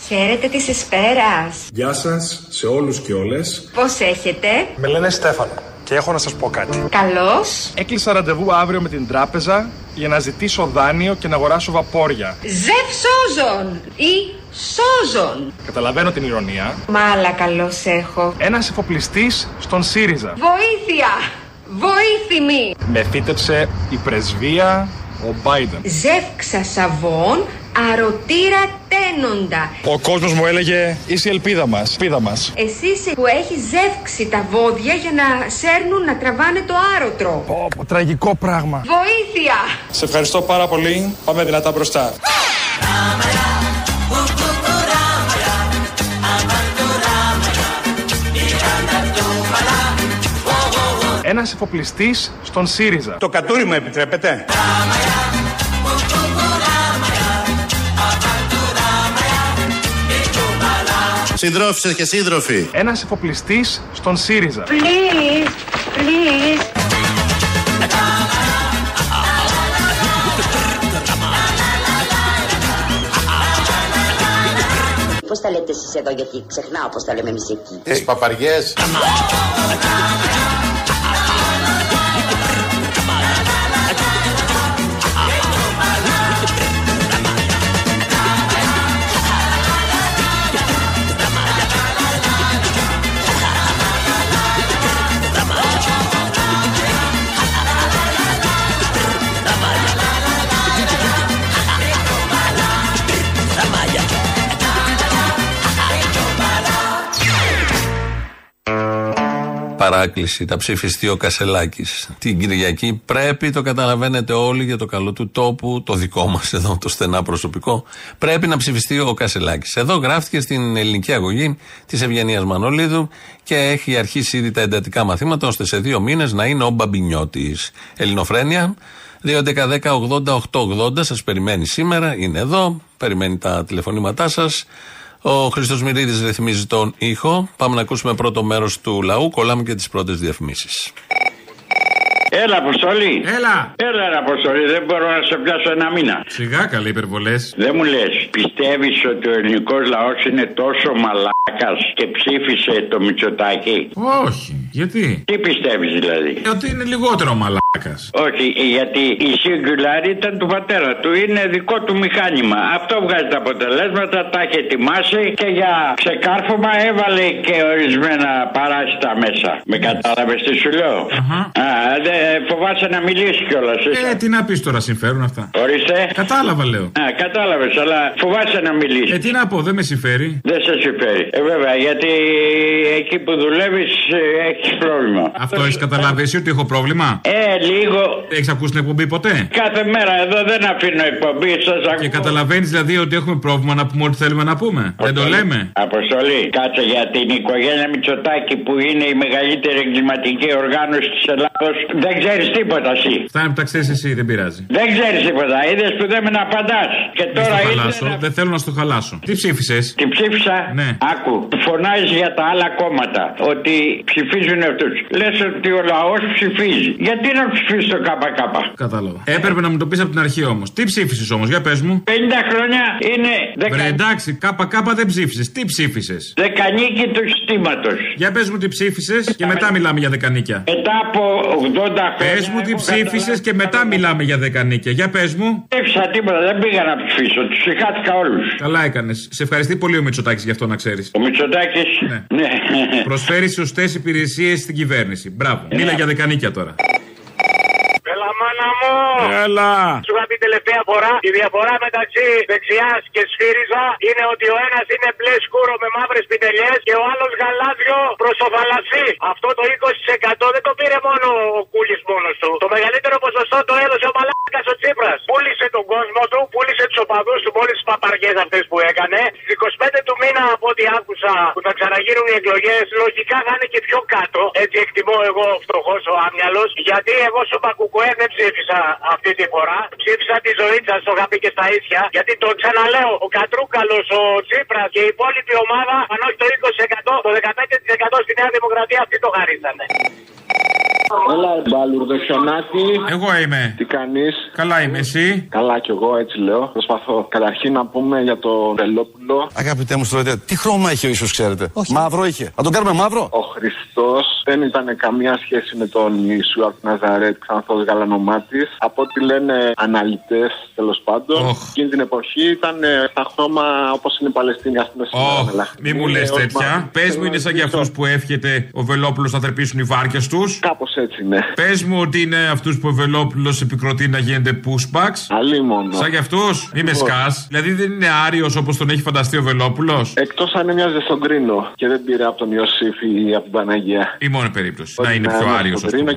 S19: Χαίρετε της Εσπέρας.
S6: Γεια σας σε όλους και όλες.
S19: Πώς έχετε;
S6: Με λένε Στέφανο και έχω να σας πω κάτι.
S19: Καλώς.
S6: Έκλεισα ραντεβού αύριο με την τράπεζα για να ζητήσω δάνειο και να αγοράσω βαπόρια.
S19: Ζευ σόζον ή σόζον.
S6: Καταλαβαίνω την ηρωνία.
S19: Μάλα καλώς έχω.
S6: Ένας εφοπλιστής στον ΣΥΡΙΖΑ.
S19: Βοήθεια! Βοήθημη!
S6: Με φύτεψε η πρεσβεία ο Biden.
S19: Ζεύξα σαβόν, αρωτήρα τένοντα.
S6: Ο κόσμος μου έλεγε είσαι η ελπίδα μας. Ελπίδα μας.
S19: Εσύ είσαι που έχει ζεύξει τα βόδια για να σέρνουν να τραβάνε το άρωτρο.
S6: Πω, πω, τραγικό πράγμα.
S19: Βοήθεια!
S6: Σε ευχαριστώ πάρα πολύ. Πάμε δυνατά μπροστά. Ένας εφοπλιστής στον ΣΥΡΙΖΑ.
S3: Το κατούρι μου επιτρέπετε.
S11: Συντρόφισσες και σύντροφοι.
S6: Ένας εφοπλιστής στον ΣΥΡΙΖΑ.
S19: Please, please.
S8: Πώς τα λέτε εσείς εδώ γιατί ξεχνάω πώς τα λέμε εμείς εκεί.
S13: Τις παπαριές.
S4: Παράκληση, θα ψηφιστεί ο Κασελάκης την Κυριακή. Πρέπει, το καταλαβαίνετε όλοι, για το καλό του τόπου, το δικό μας εδώ, το στενά προσωπικό. Πρέπει να ψηφιστεί ο Κασελάκης. Εδώ γράφτηκε στην ελληνική αγωγή της Ευγενίας Μανολίδου και έχει αρχίσει ήδη τα εντατικά μαθήματα ώστε σε δύο μήνες να είναι ο Μπαμπινιώτης. Ελληνοφρένια. 2.11.10.80.880 σας περιμένει σήμερα, είναι εδώ, περιμένει τα τηλεφωνήματά σας. Ο Χρήστο Μυρίδης ρυθμίζει τον ήχο. Πάμε να ακούσουμε πρώτο μέρος του λαού. Κολλάμε και τις πρώτες διαφημίσεις.
S20: Έλα, Αποστολή.
S21: Έλα.
S20: Έλα, ρε, Αποστολή. Δεν μπορώ να σε πιάσω ένα μήνα.
S21: Σιγά καλή υπερβολές.
S20: Δεν μου λες, πιστεύεις ότι ο ελληνικός λαός είναι τόσο μαλάκας και ψήφισε το Μητσοτάκι.
S21: Όχι. Γιατί;
S20: Τι πιστεύεις δηλαδή;
S21: Ε, ότι είναι λιγότερο μαλάκας.
S20: Όχι, γιατί η Singular ήταν του πατέρα του. Είναι δικό του μηχάνημα. Αυτό βγάζει τα αποτελέσματα, τα έχει ετοιμάσει και για ξεκάρφωμα έβαλε και ορισμένα παράσιτα μέσα. Με κατάλαβες τι σου λέω; Α, δε, φοβάσαι να μιλήσεις κιόλας.
S21: Ε, τι να πεις τώρα, συμφέρουν αυτά.
S20: Ορίστε.
S21: Κατάλαβα, λέω.
S20: Α, κατάλαβες, αλλά φοβάσαι να μιλήσεις.
S21: Ε, τι να πω, δεν με συμφέρει.
S20: Δεν σε συμφέρει. Ε, βέβαια, γιατί εκεί που δουλεύεις έχει πρόβλημα.
S21: Αυτό έχεις καταλάβει εσύ ότι έχω πρόβλημα;
S20: Ε, λίγο.
S21: Έχεις ακούσει την εκπομπή ποτέ;
S20: Κάθε μέρα εδώ δεν αφήνω εκπομπή, σας ακούω.
S21: Και καταλαβαίνεις δηλαδή ότι έχουμε πρόβλημα να πούμε ό,τι θέλουμε να πούμε; Δεν το λέμε;
S20: Αποστολή, κάτσε για την οικογένεια Μητσοτάκη που είναι η μεγαλύτερη εγκληματική οργάνωση της Ελλάδος. Δεν ξέρεις τίποτα εσύ.
S21: Φτάνει που τα ξέρεις εσύ, δεν πειράζει.
S20: Δεν ξέρεις τίποτα. Είδες που δεν με να απαντάς. Και
S21: Δεν
S20: τώρα
S21: στο
S20: ήρθε
S21: χαλάσω,
S20: να-
S21: δεν θέλω να στο χαλάσω. Τι ψήφισες;
S20: Τι ψήφισα;
S21: Ναι.
S20: Άκου. Φωνάζεις για τα άλλα κόμματα ότι ψηφίζουν αυτούς. Λες ότι ο λαός ψηφίζει. Γιατί να ψηφίσω το ΚΚ;
S21: Κατάλαβα. Έπρεπε να μου το πεις από την αρχή όμως. Τι ψήφισες όμως, για πες μου.
S20: 50 χρόνια είναι. Δεκα...
S21: Βρε εντάξει, ΚΚ δεν ψήφισες. Τι ψήφισες;
S20: Δεκανίκη του συστήματο.
S21: Για πες μου τι ψήφισες και μετά μιλάμε για δεκανίκια.
S20: Μετά από 80 χρόνια.
S21: Πες μου τι ψήφισες και μετά μιλάμε για δεκανίκια. Για πες μου.
S20: Ψήφισα τίποτα, δεν πήγα να ψηφίσω. Τους συγχάθηκα όλους.
S21: Καλά έκανες. Σε ευχαριστεί πολύ ο Μητσοτάκης γι' αυτό να ξέρεις.
S20: Ο Μητσοτάκης.
S21: Ναι.
S20: ναι.
S21: Προσφέρει σωστές υπηρεσίες στην κυβέρνηση. Μπράβο. Μίλα για δεκανίκια τώρα.
S22: Έλα, μάνα μου!
S21: Έλα!
S22: Σου είχα πει τελευταία φορά. Η διαφορά μεταξύ δεξιάς και σφύριζα είναι ότι ο ένας είναι μπλε σκούρο με μαύρες πιτελιές και ο άλλος γαλάζιο προς το θαλασσί. Αυτό το 20% δεν το πήρε μόνο ο Κούλης μόνος του. Το μεγαλύτερο ποσοστό το έδωσε ο Μαλάκας ο Τσίπρας. Πούλησε τον κόσμο του, πούλησε τους οπαδούς του, όλε τι παπαριές αυτές που έκανε. Στις 25 του μήνα, από ό,τι άκουσα, που θα ξαναγίνουν οι εκλογές, λογικά θα είναι και πιο κάτω. Έτσι εκτιμώ εγώ φτωχός ο άμυαλος. Γιατί εγώ στο Πακουκουέ δεν ψήφισα αυτή τη φορά. Ψήφισα τη ζωή σας, το είχα πει και στα ίσια. Γιατί το ξαναλέω, ο Κατρούκαλος, ο Τσίπρας και η υπόλοιπη ομάδα, αν όχι το 20%, το 15% στη Νέα Δημοκρατία αυτοί το χαρίσανε.
S23: Έλα, μπαλουρδο χιονάτι.
S21: Εγώ είμαι.
S23: Τι κάνεις;
S21: Καλά είμαι, εσύ;
S23: Καλά κι εγώ, έτσι λέω. Προσπαθώ. Καταρχήν να πούμε για τον Βελόπουλο.
S11: Αγαπητέ μου στρατιώτε, τι χρώμα είχε ο ίσω ξέρετε; Μαύρο είχε. Να τον κάνουμε μαύρο;
S23: Ο Χριστός δεν ήταν καμία σχέση με τον Ιησού από τη Ναζαρέτ, ξανθός γαλανομάτης. Από ό,τι λένε αναλυτές, τέλος πάντων. Εκείνη την εποχή ήταν ε, στα χρώμα όπως είναι η Παλαιστίνη, ας πούμε. σήμερα.
S21: Μη μου λες τέτοια. Πες μου, είναι σαν για αυτούς που εύχεται ο Βελόπουλος να θερπίσουν οι βάρκες του.
S23: Κάπως έτσι, ναι.
S21: Πες μου ότι είναι αυτούς που ο Βελόπουλο επικροτεί να γίνεται pushbacks.
S23: Αλλή μόνο.
S21: Σαν για αυτούς. Μη με
S23: Λοιπόν.
S21: σκάς. Δηλαδή δεν είναι άριος όπως τον έχει φανταστεί ο Βελόπουλο.
S23: Εκτός αν έμοιαζε στον Κρίνο και δεν πήρε από τον Ιωσήφ ή από την Παναγία.
S21: Η μόνη περίπτωση. Να είναι πιο άριος, ας πούμε.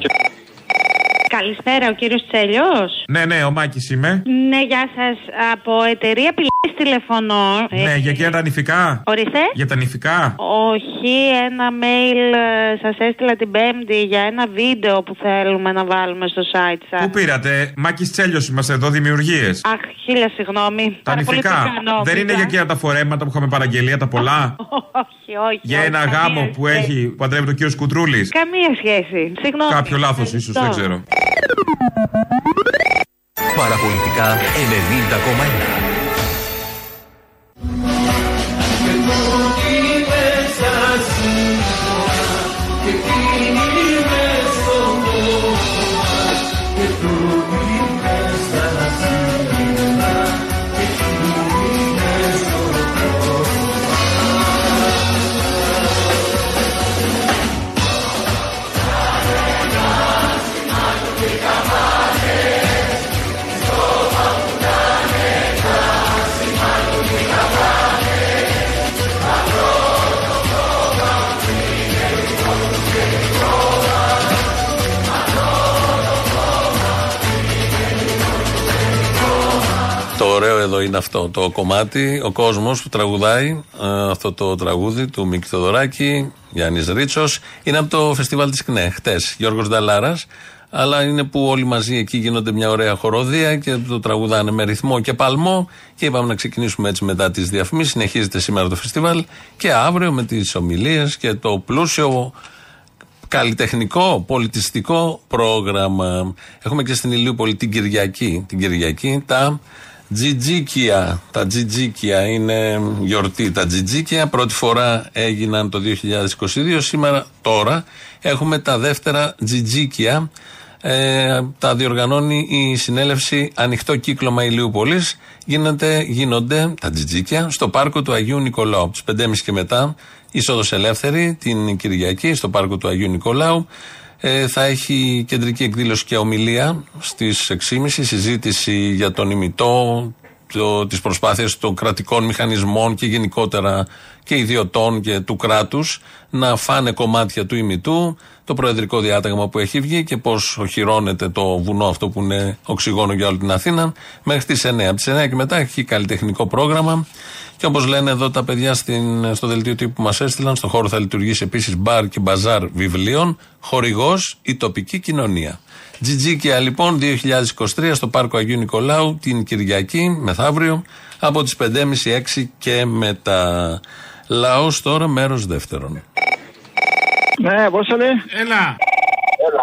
S24: Καλησπέρα, ο κύριος Τσέλιος.
S21: Ναι, ναι, ο Μάκης είμαι.
S24: Ναι, γεια σας. Από εταιρεία πηγή τηλεφωνώ.
S21: Ναι, για και τα νηφικά.
S24: Ορίστε.
S21: Για τα νηφικά.
S24: Όχι, ένα mail σας έστειλα την Πέμπτη για ένα βίντεο που θέλουμε να βάλουμε στο site σας.
S21: Πού πήρατε, Μάκης Τσέλιος είμαστε εδώ, δημιουργίες.
S24: Αχ, χίλια συγγνώμη.
S21: Τα
S24: Πάρα πολύ
S21: νηφικά.
S24: πικρανό,
S21: Δεν είναι
S24: πικρά.
S21: για εκείνα τα φορέματα που είχαμε παραγγελία, τα πολλά.
S24: Όχι, όχι.
S21: για
S24: όχι,
S21: ένα
S24: καμία
S21: γάμο που
S24: σχέση.
S21: έχει που παντρεύει τον κύριος Σκουτρούλη.
S24: Καμία σχέση. Συγγνώμη.
S21: Κάποιο λάθος ίσως, δεν ξέρω.
S25: Παραπολιτικά 90,1.
S4: Το ωραίο εδώ είναι αυτό το κομμάτι. Ο κόσμος που τραγουδάει ε, αυτό το τραγούδι του Μίκη Θοδωράκη, Γιάννης Ρίτσος, είναι από το φεστιβάλ της ΚΝΕ. Χτες, Γιώργος Νταλάρας. Αλλά είναι που όλοι μαζί εκεί γίνονται μια ωραία χοροδία και το τραγουδάνε με ρυθμό και παλμό. Και είπαμε να ξεκινήσουμε έτσι μετά τις διαφημίσεις. Συνεχίζεται σήμερα το φεστιβάλ και αύριο με τις ομιλίες και το πλούσιο καλλιτεχνικό, πολιτιστικό πρόγραμμα. Έχουμε και στην Ηλίουπολη την Κυριακή. Την Κυριακή τα τζιτζίκια. Τα τζιτζίκια είναι γιορτή. Τα τζιτζίκια πρώτη φορά έγιναν το 2022. Σήμερα, τώρα, έχουμε τα δεύτερα τζιτζίκια. Ε, τα διοργανώνει η συνέλευση Ανοιχτό Κύκλωμα Ηλιούπολης. Γίνονται, γίνονται τα τζιτζίκια στο πάρκο του Αγίου Νικολάου. Από τις 5.30 και μετά, είσοδος ελεύθερη την Κυριακή στο πάρκο του Αγίου Νικολάου. Ε, θα έχει κεντρική εκδήλωση και ομιλία στις 6.30 συζήτηση για τον ημιτό, το, τις προσπάθειες των κρατικών μηχανισμών και γενικότερα και ιδιωτών και του κράτους να φάνε κομμάτια του ημιτού, το προεδρικό διάταγμα που έχει βγει και πώς οχυρώνεται το βουνό αυτό που είναι οξυγόνο για όλη την Αθήνα μέχρι τις 9. Από τις 9 και μετά έχει καλλιτεχνικό πρόγραμμα και όπως λένε εδώ τα παιδιά στην, στο δελτίο τύπου που μας έστειλαν, στο χώρο θα λειτουργήσει επίσης μπαρ και μπαζάρ βιβλίων, χορηγός η τοπική κοινωνία. Τζιτζίκια λοιπόν 2023 στο Πάρκο Αγίου Νικολάου την Κυριακή μεθαύριο από τις 5.30-6 και μετά. Λαός τώρα μέρος δεύτερον.
S26: Ναι, πώς είναι.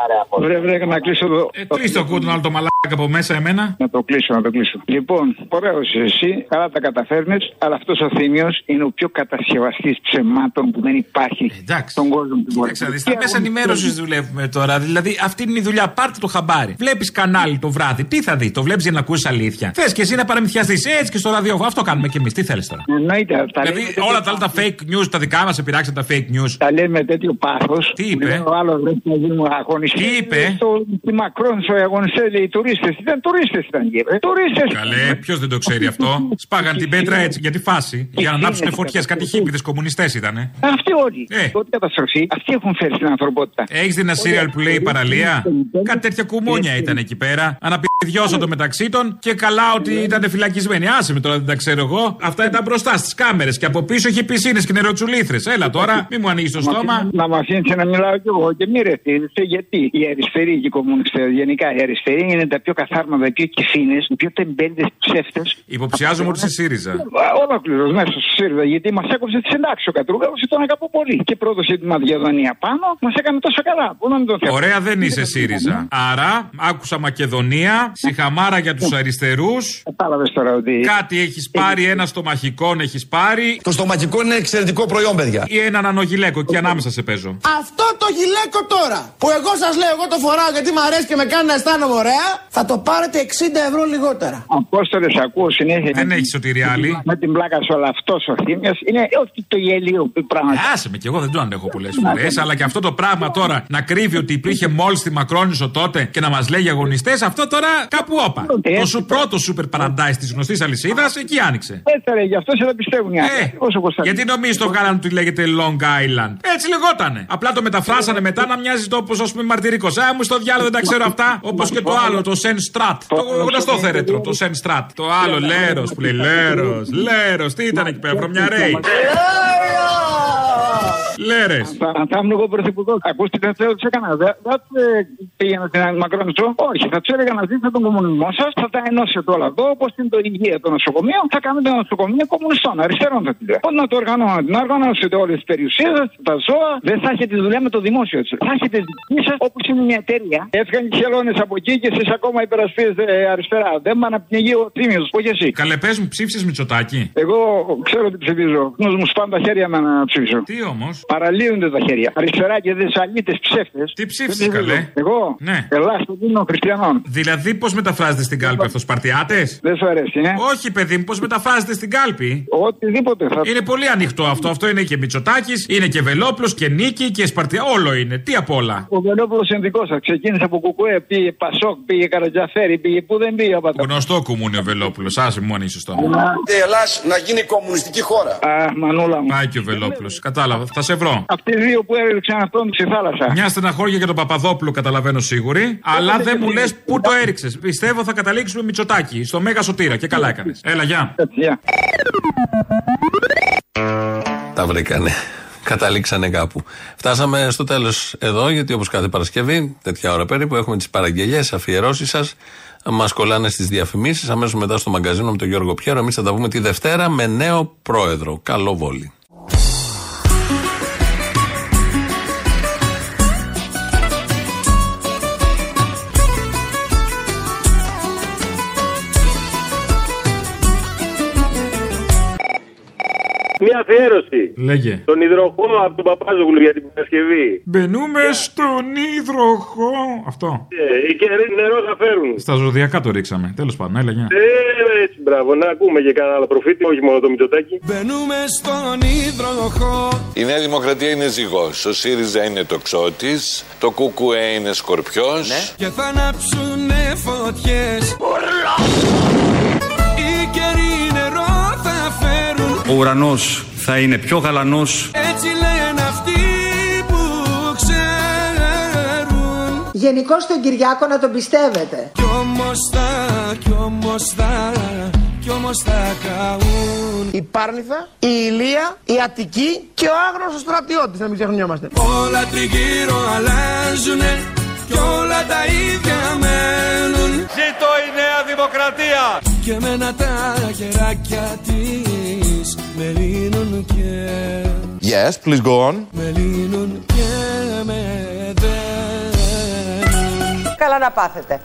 S21: Έλα.
S26: Έλα. Βρε, βρε, να κλείσω εδώ.
S21: Ε, κλείσει το κούτο άλλο το μαλάκα από μέσα εμένα.
S26: Να το κλείσω, να το κλείσω. Λοιπόν, ωραίος είσαι εσύ, καλά τα καταφέρνεις, αλλά αυτός ο Θήμιο είναι ο πιο κατασκευαστής ψεμάτων που δεν υπάρχει
S21: Εντάξει.
S26: στον κόσμο του
S21: Κοίταξε, να δεις, στα μέσα ενημέρωσης δουλεύουμε τώρα. Δηλαδή, αυτή είναι η δουλειά. Πάρτε το χαμπάρι. Βλέπεις κανάλι το βράδυ. Τι θα δεις, το βλέπεις για να ακούσει αλήθεια. Θες και εσύ να παραμυθιαστείς έτσι και στο ραδιόφωνο. Αυτό κάνουμε κι εμείς. Τι θέλεις τώρα;
S26: Εννοείται. Τα
S21: Δηλαδή,
S26: λέμε
S21: όλα
S26: τέτοιο
S21: τα άλλα τα fake news, τα δικά μας επειράξαν τα fake news.
S26: Τα λέει με τέτοιο πάθος.
S21: Τι είπε;
S26: Ο άλλο δεν θα γίνει αγωνιστή.
S21: Τι είπε;
S26: Στο, στη Μακρόν, στο αγωνιστέ, λέει τουρίστες. Ήταν τουρίστες ήταν εκεί. Τουρίστες.
S21: Καλέ, ποιος δεν το ξέρει αυτό; Σπάγαν την πέτρα έτσι για τη φάση. Για να ανάψουν φωτιές. Κάτι χίπηδε κομμουνιστές ήτανε.
S26: Αυτοί όλοι.
S21: Ε.
S26: Τότε καταστροφή. Αυτοί έχουν φέρει στην ανθρωπότητα.
S21: Έχεις δει ένα σύριαλ που λέει η παραλία; Κάτι τέτοια κουμούνια ήταν εκεί πέρα. Αναπηδιώσαν το μεταξύ των και καλά ότι ήταν φυλακισμένοι. Άσε με τώρα δεν τα ξέρω εγώ. Αυτά ήταν μπροστά στις κάμερες και από πίσω είχε πισίνες και νεροτσουλήθρες. Έλα τώρα, μη μου ανοίγεις το στόμα.
S26: Να μας αφήνει να μιλάω κι εγώ και μη ρεθίζεσαι γιατί οι αριστεροί και οι κομμουνιστέ, γενικά οι αριστεροί είναι τα πιο καθάρματα, οι πιο κυφίνε, οι πιο τεμπέλτε ψεύτες.
S21: Υποψιάζομαι ότι είσαι ΣΥΡΙΖΑ.
S26: Ολόκληρος μέσα στο ΣΥΡΙΖΑ γιατί μας έκοψε τη συντάξη ο Κατρούγαλος και τον αγαπώ πολύ. Και πρόδωσε τη Μακεδονία πάνω, μας έκανε τόσο καλά. Πού να μην τον θέλω.
S21: Ωραία, δεν είσαι ΣΥΡΙΖΑ. Άρα, άκουσα Μακεδονία, συχαμάρα για τους αριστερούς.
S26: Κατάλαβε τώρα ότι.
S21: Κάτι έχεις πάρει, ένα στομαχικό έχεις πάρει.
S27: Το στοματικό είναι εξαιρετικό προϊόν, παιδιά.
S21: Ή έναν ανογιλέκο και ανάμεσα σε παίζω.
S28: Αυτό το γυλαίκο τώρα που εγώ σας λέω, εγώ το φοράω γιατί μου αρέσει και με κάνει να αισθάνομαι ωραία, θα το πάρετε 60 ευρώ λιγότερα.
S26: Απόστολε, ακούω συνέχεια.
S21: Δεν έχεις σωτηρία άλλη.
S26: Με την πλάκα σου, αλλά αυτός ο θύμιο είναι όχι το γελίο πράγμα.
S21: Άσε με κι εγώ δεν το αντέχω πολλέ φορέ. Αλλά και αυτό το πράγμα τώρα να κρύβει ότι υπήρχε μόλις στη Μακρόνισο τότε και να μας λέγει αγωνιστές, αυτό τώρα κάπου όπα. Το σου πρώτο σούπερ παραντάις της γνωστής αλυσίδας εκεί άνοιξε.
S26: Έτσι ρε, γι' αυτό σε δεν πιστεύουν οι άλλοι.
S21: Ε, γιατί νομίζεις το βγάλαν ότι λέγεται Long Island; Έτσι λεγότανε. Απλά το μεταφράσανε μετά να μοιάζει το όπω ας πούμε μαρτυρικός. Α, μου στο διάλογο δεν τα ξέρω αυτά. Όπως και το άλλο, το Sen Strat. Το γνωστό θέρετρο, το Sen Strat. Το άλλο, Λέρος που λέει Λέρος. Λέρος, τι ήταν εκεί πέρα, βρωμιαρέι. Λέρες.
S26: Αν θα ήμουν εγώ πρωθυπουργό, ακούστηκε τι τους έκανα. Δεν θα του πήγαινα στην Μακρόνισο. Όχι, θα τους έλεγα να ζήσετε τον κομμουνισμό σας, θα τα ενώσετε όλα εδώ, όπως είναι το υγεία των νοσοκομείων, θα κάνετε ένα νοσοκομείο κομμουνιστών, αριστερών θα τη λέω. Πότε να το οργανώνετε, να οργανώσετε όλες τις περιουσίες σας, τα ζώα, δεν θα έχετε δουλειά με το δημόσιο έτσι. Θα έχετε δική σας όπως είναι μια εταιρεία. Έφυγαν οι χελώνες από εκεί και εσείς ακόμα υπερασπίζετε ε, αριστερά. Δεν με αναπνιγεί ο τίμιος, όχι εσύ.
S21: Καλέ, πες μου, ψήφισες Μητσοτάκι.
S26: Εγώ ξέρω τι ψηφίζω. Νους μου σπάνε τα χέρια με να ψήφισω.
S21: Τι όμως;
S26: Παραλύονται τα χέρια. Αριστερά και δεσαλίτε ψεύτες.
S21: Τι ψήφισες, καλέ;
S26: Εγώ.
S21: Ναι.
S26: Ελλάς στο δίνω χριστιανών.
S21: Δηλαδή, πώς μεταφράζεται στην κάλπη αυτός, Σπαρτιάτες;
S26: Δεν σου αρέσει, ε;
S21: Όχι, παιδί μου, πώς μεταφράζεται στην κάλπη;
S26: Οτιδήποτε θα.
S21: Είναι πολύ ανοιχτό αυτό. Αυτό είναι και Μητσοτάκης, είναι και Βελόπλος και Νίκη και Σπαρτιά. Όλο είναι. Τι απ' όλα.
S26: Ο Βελόπουλο είναι δικός σας. Ξεκίνησε από Κουκουέ, πήγε Πασόκ, πήγε Καρατζαφέρη, πήγε που δεν πήγε. Πατώ.
S21: Γνωστό κουμούνι ο Βελόπουλο. Άσε μου αν είσαι στο.
S28: Η Ελλάδα να γίνει κομμουνιστική χώρα.
S26: Α, μανούλα μου.
S21: Πάει και ο Βελόπουλο. Κατάλαβα. Θα σε βρω.
S26: Αυτοί οι δύο που έριξαν αυτόν στη θάλασσα.
S21: Μια στεναχώρια για τον Παπαδόπουλο καταλαβαίνω σίγουρη. Αλλά δεν μου λες πού το έριξες. Πιστεύω θα καταλήξουμε Μητσοτάκι. Στο Μέγα Σωτήρα. Και καλά έκανες. Έλα, γεια.
S4: Τα βρήκανε. Καταλήξανε κάπου. Φτάσαμε στο τέλος εδώ, γιατί όπως κάθε Παρασκευή, τέτοια ώρα περίπου, έχουμε τις παραγγελίε, αφιερώσεις σας. Μας κολλάνε στις διαφημίσεις. Αμέσως μετά στο μαγκαζίνο με τον Γιώργο Πιέρο. Εμείς θα τα πούμε τη Δευτέρα με νέο πρόεδρο. Καλό βόλι.
S29: Μια αφιέρωση.
S21: Λέγε.
S29: Τον υδροχό από τον Παπάζογλου για την Παρασκευή.
S21: Μπαίνουμε στον υδροχό. Αυτό.
S29: Ε, και νερό θα φέρουν.
S21: Στα ζωδιακά το ρίξαμε. Τέλος πάντων, έλα, γεια.
S29: Ε, έτσι, μπράβο, να ακούμε και κανένα άλλο προφήτη, όχι μόνο το Μητσοτάκι.
S28: Μπαίνουμε στον υδροχό.
S23: Η Νέα Δημοκρατία είναι ζυγός, ο ΣΥΡΙΖΑ είναι τοξότης, το ΚΚΕ είναι σκορπιός.
S28: Και θα ανάψουνε φωτιές. Οι
S30: Ο ουρανός θα είναι πιο γαλανός
S28: Έτσι λένε αυτοί που ξέρουν.
S31: Γενικώ τον Κυριάκο να τον πιστεύετε.
S28: Κι όμως θα, κι όμως θα, κι όμως θα καούν.
S2: Η Πάρνηθα, η Ηλία, η Αττική και ο άγνωστος στρατιώτης, να μην ξεχνιόμαστε.
S28: Όλα τριγύρω αλλάζουνε κι όλα τα ίδια μένουν.
S21: Ζήτω η Νέα Δημοκρατία!
S28: Και μένα τα χεράκια της με λύνουν και
S27: Yes, please go on.
S28: με λύνουν και με
S32: καλά να πάθετε.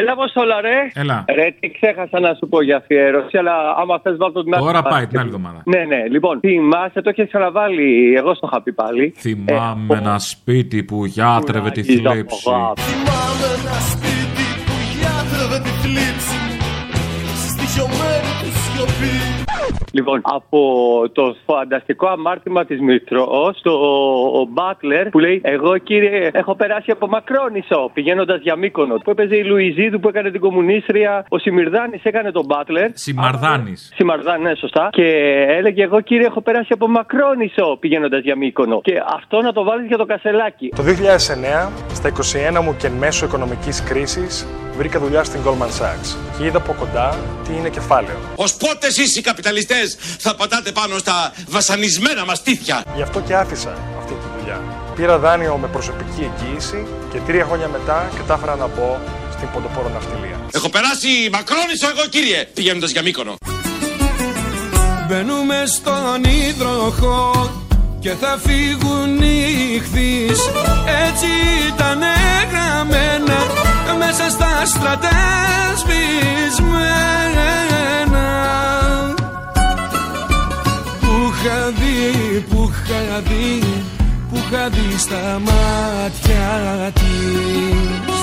S29: Έλα Αποστόλα ρε.
S21: Έλα.
S29: Ρε, τι ξέχασα να σου πω για αφιέρωση, αλλά άμα θες βάλω το την άλλη
S21: Τώρα πάει
S29: Παρασκευή.
S21: την άλλη εβδομάδα.
S29: Ναι, ναι, λοιπόν, θυμάσαι, το έχεις ξαναβάλει, εγώ στο είχα πει πάλι.
S21: Θυμάμαι ένα σπίτι που γιάτρευε τη
S29: Πουλάγιζα
S21: θλίψη.
S29: από αγάπη.
S28: Θυμάμαι ένα σπίτι
S29: Λοιπόν, από το φανταστικό αμάρτημα της Μητρός, το ο Μπάτλερ που λέει: Εγώ κύριε, έχω περάσει από Μακρόνισο πηγαίνοντας για Μύκονο. Που έπαιζε η Λουιζίδου που έκανε την κομμουνίστρια. Ο Σιμυρδάνη έκανε τον Μπάτλερ.
S21: Σιμαρδάνης.
S29: Σιμαρδάνη, ναι, σωστά. Και έλεγε: Εγώ κύριε, έχω περάσει από Μακρόνισο πηγαίνοντας για Μύκονο. Και αυτό να το βάλεις για το κασελάκι.
S6: Το 2009, στα 21 μου και εν μέσω οικονομικής κρίσης, βρήκα δουλειά στην Goldman Sachs και είδα από κοντά τι είναι κεφάλαιο.
S33: Ως πότε εσείς οι καπιταλιστές θα πατάτε πάνω στα βασανισμένα μας τύθια.
S6: Γι' αυτό και άφησα αυτή τη δουλειά. Πήρα δάνειο με προσωπική εγγύηση και τρία χρόνια μετά κατάφερα να μπω στην ποντοπόρο ναυτιλία.
S33: Έχω περάσει μακρόνισο εγώ κύριε, πηγαίνοντας για Μύκονο.
S28: Μπαίνουμε στον υδροχό και θα φύγουν οι χθείς Έτσι ήταν γραμμένα μέσα στα στρατέσβησμένα είχα δει, που είχα δει, που είχα δει στα μάτια της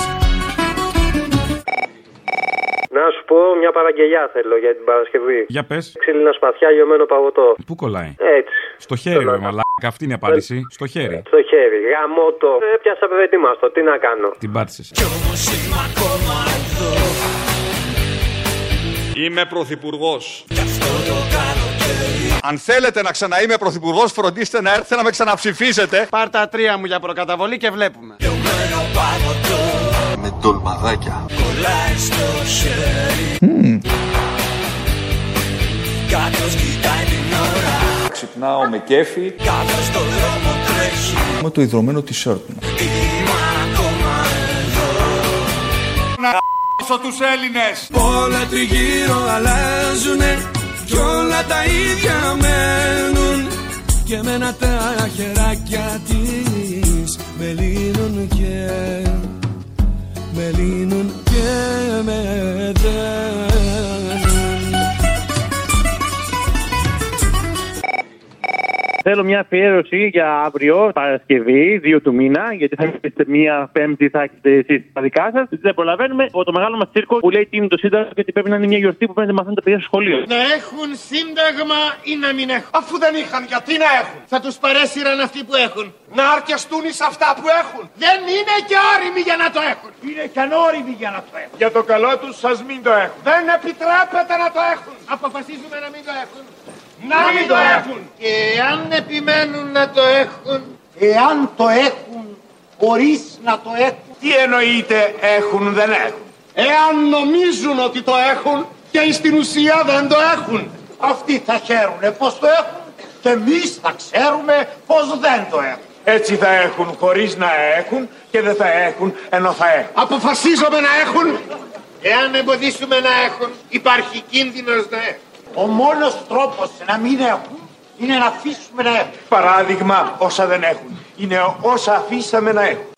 S34: Να σου πω μια παραγγελιά θέλω για την Παρασκευή.
S21: Για πες.
S34: Ξύλινα σπαθιά, λιωμένο παγωτό.
S21: Πού κολλάει;
S34: Έτσι.
S21: Στο χέρι, ρε μαλάκα. Αυτή είναι η απάντηση. Στο χέρι.
S34: Στο χέρι. Γαμώτο. Έπιασα παιδετήμαστο. Τι να κάνω.
S21: Την πάτησες.
S35: Είμαι πρωθυπουργός. Αν θέλετε να ξαναείμαι πρωθυπουργός, φροντίστε να έρθετε να με ξαναψηφίσετε.
S36: Πάρ τα τρία μου για προκαταβολή και βλέπουμε.
S35: Με τολμαδάκια.
S28: Κολλάει στο χέρι Κάποιος κοιτάει την ώρα
S35: Ξυπνάω με κέφι.
S28: Κάποιος στο δρόμο τρέχει
S35: Με το ιδρωμένο t-shirt μου.
S28: Είμαι ακόμα εδώ
S35: Να γ***σω τους Έλληνες.
S28: Όλα τριγύρω αλλάζουνε Κι όλα τα ίδια μένουν. Και εμένα τα χεράκια της Με λύνουν και Με λύνουν και με δένουν
S29: Θέλω μια αφιέρωση για αύριο, Παρασκευή, 2 του μήνα, γιατί θα έχετε μία Πέμπτη, θα έχετε εσείς τα δικά σας. Δεν προλαβαίνουμε από το μεγάλο μας τσίρκο που λέει τι είναι το Σύνταγμα, γιατί πρέπει να είναι μια γιορτή που πρέπει να μαθαίνουν τα παιδιά στο σχολείο.
S37: Να έχουν σύνταγμα ή να μην έχουν. Αφού δεν είχαν, γιατί να έχουν; Θα τους παρέσυραν αυτοί που έχουν. Να αρκεστούν σε αυτά που έχουν. Δεν είναι και όριμοι για να το έχουν. Είναι και ανώριμοι για να το έχουν.
S6: Για το καλό τους σας μην το έχουν.
S37: Δεν επιτρέπεται να το έχουν. Αποφασίζουμε να μην το έχουν. Να μην το έχουν. Και αν επιμένουν να το έχουν, εάν το έχουν χωρίς να το έχουν.
S6: Τι εννοείται έχουν δεν έχουν;
S37: Εάν νομίζουν ότι το έχουν και στην ουσία δεν το έχουν. Αυτοί θα χαίρουνε πως το έχουν και εμείς θα ξέρουμε πως δεν το έχουν.
S6: Έτσι θα έχουν χωρίς να έχουν και δεν θα έχουν ενώ θα έχουν.
S37: Αποφασίζομαι να έχουν. Εάν εμποδίσουμε να έχουν, υπάρχει κίνδυνος να έχουν. Ο μόνος τρόπος να μην έχουν είναι να αφήσουμε να έχουν.
S6: Παράδειγμα όσα δεν έχουν. Είναι όσα αφήσαμε να έχουν.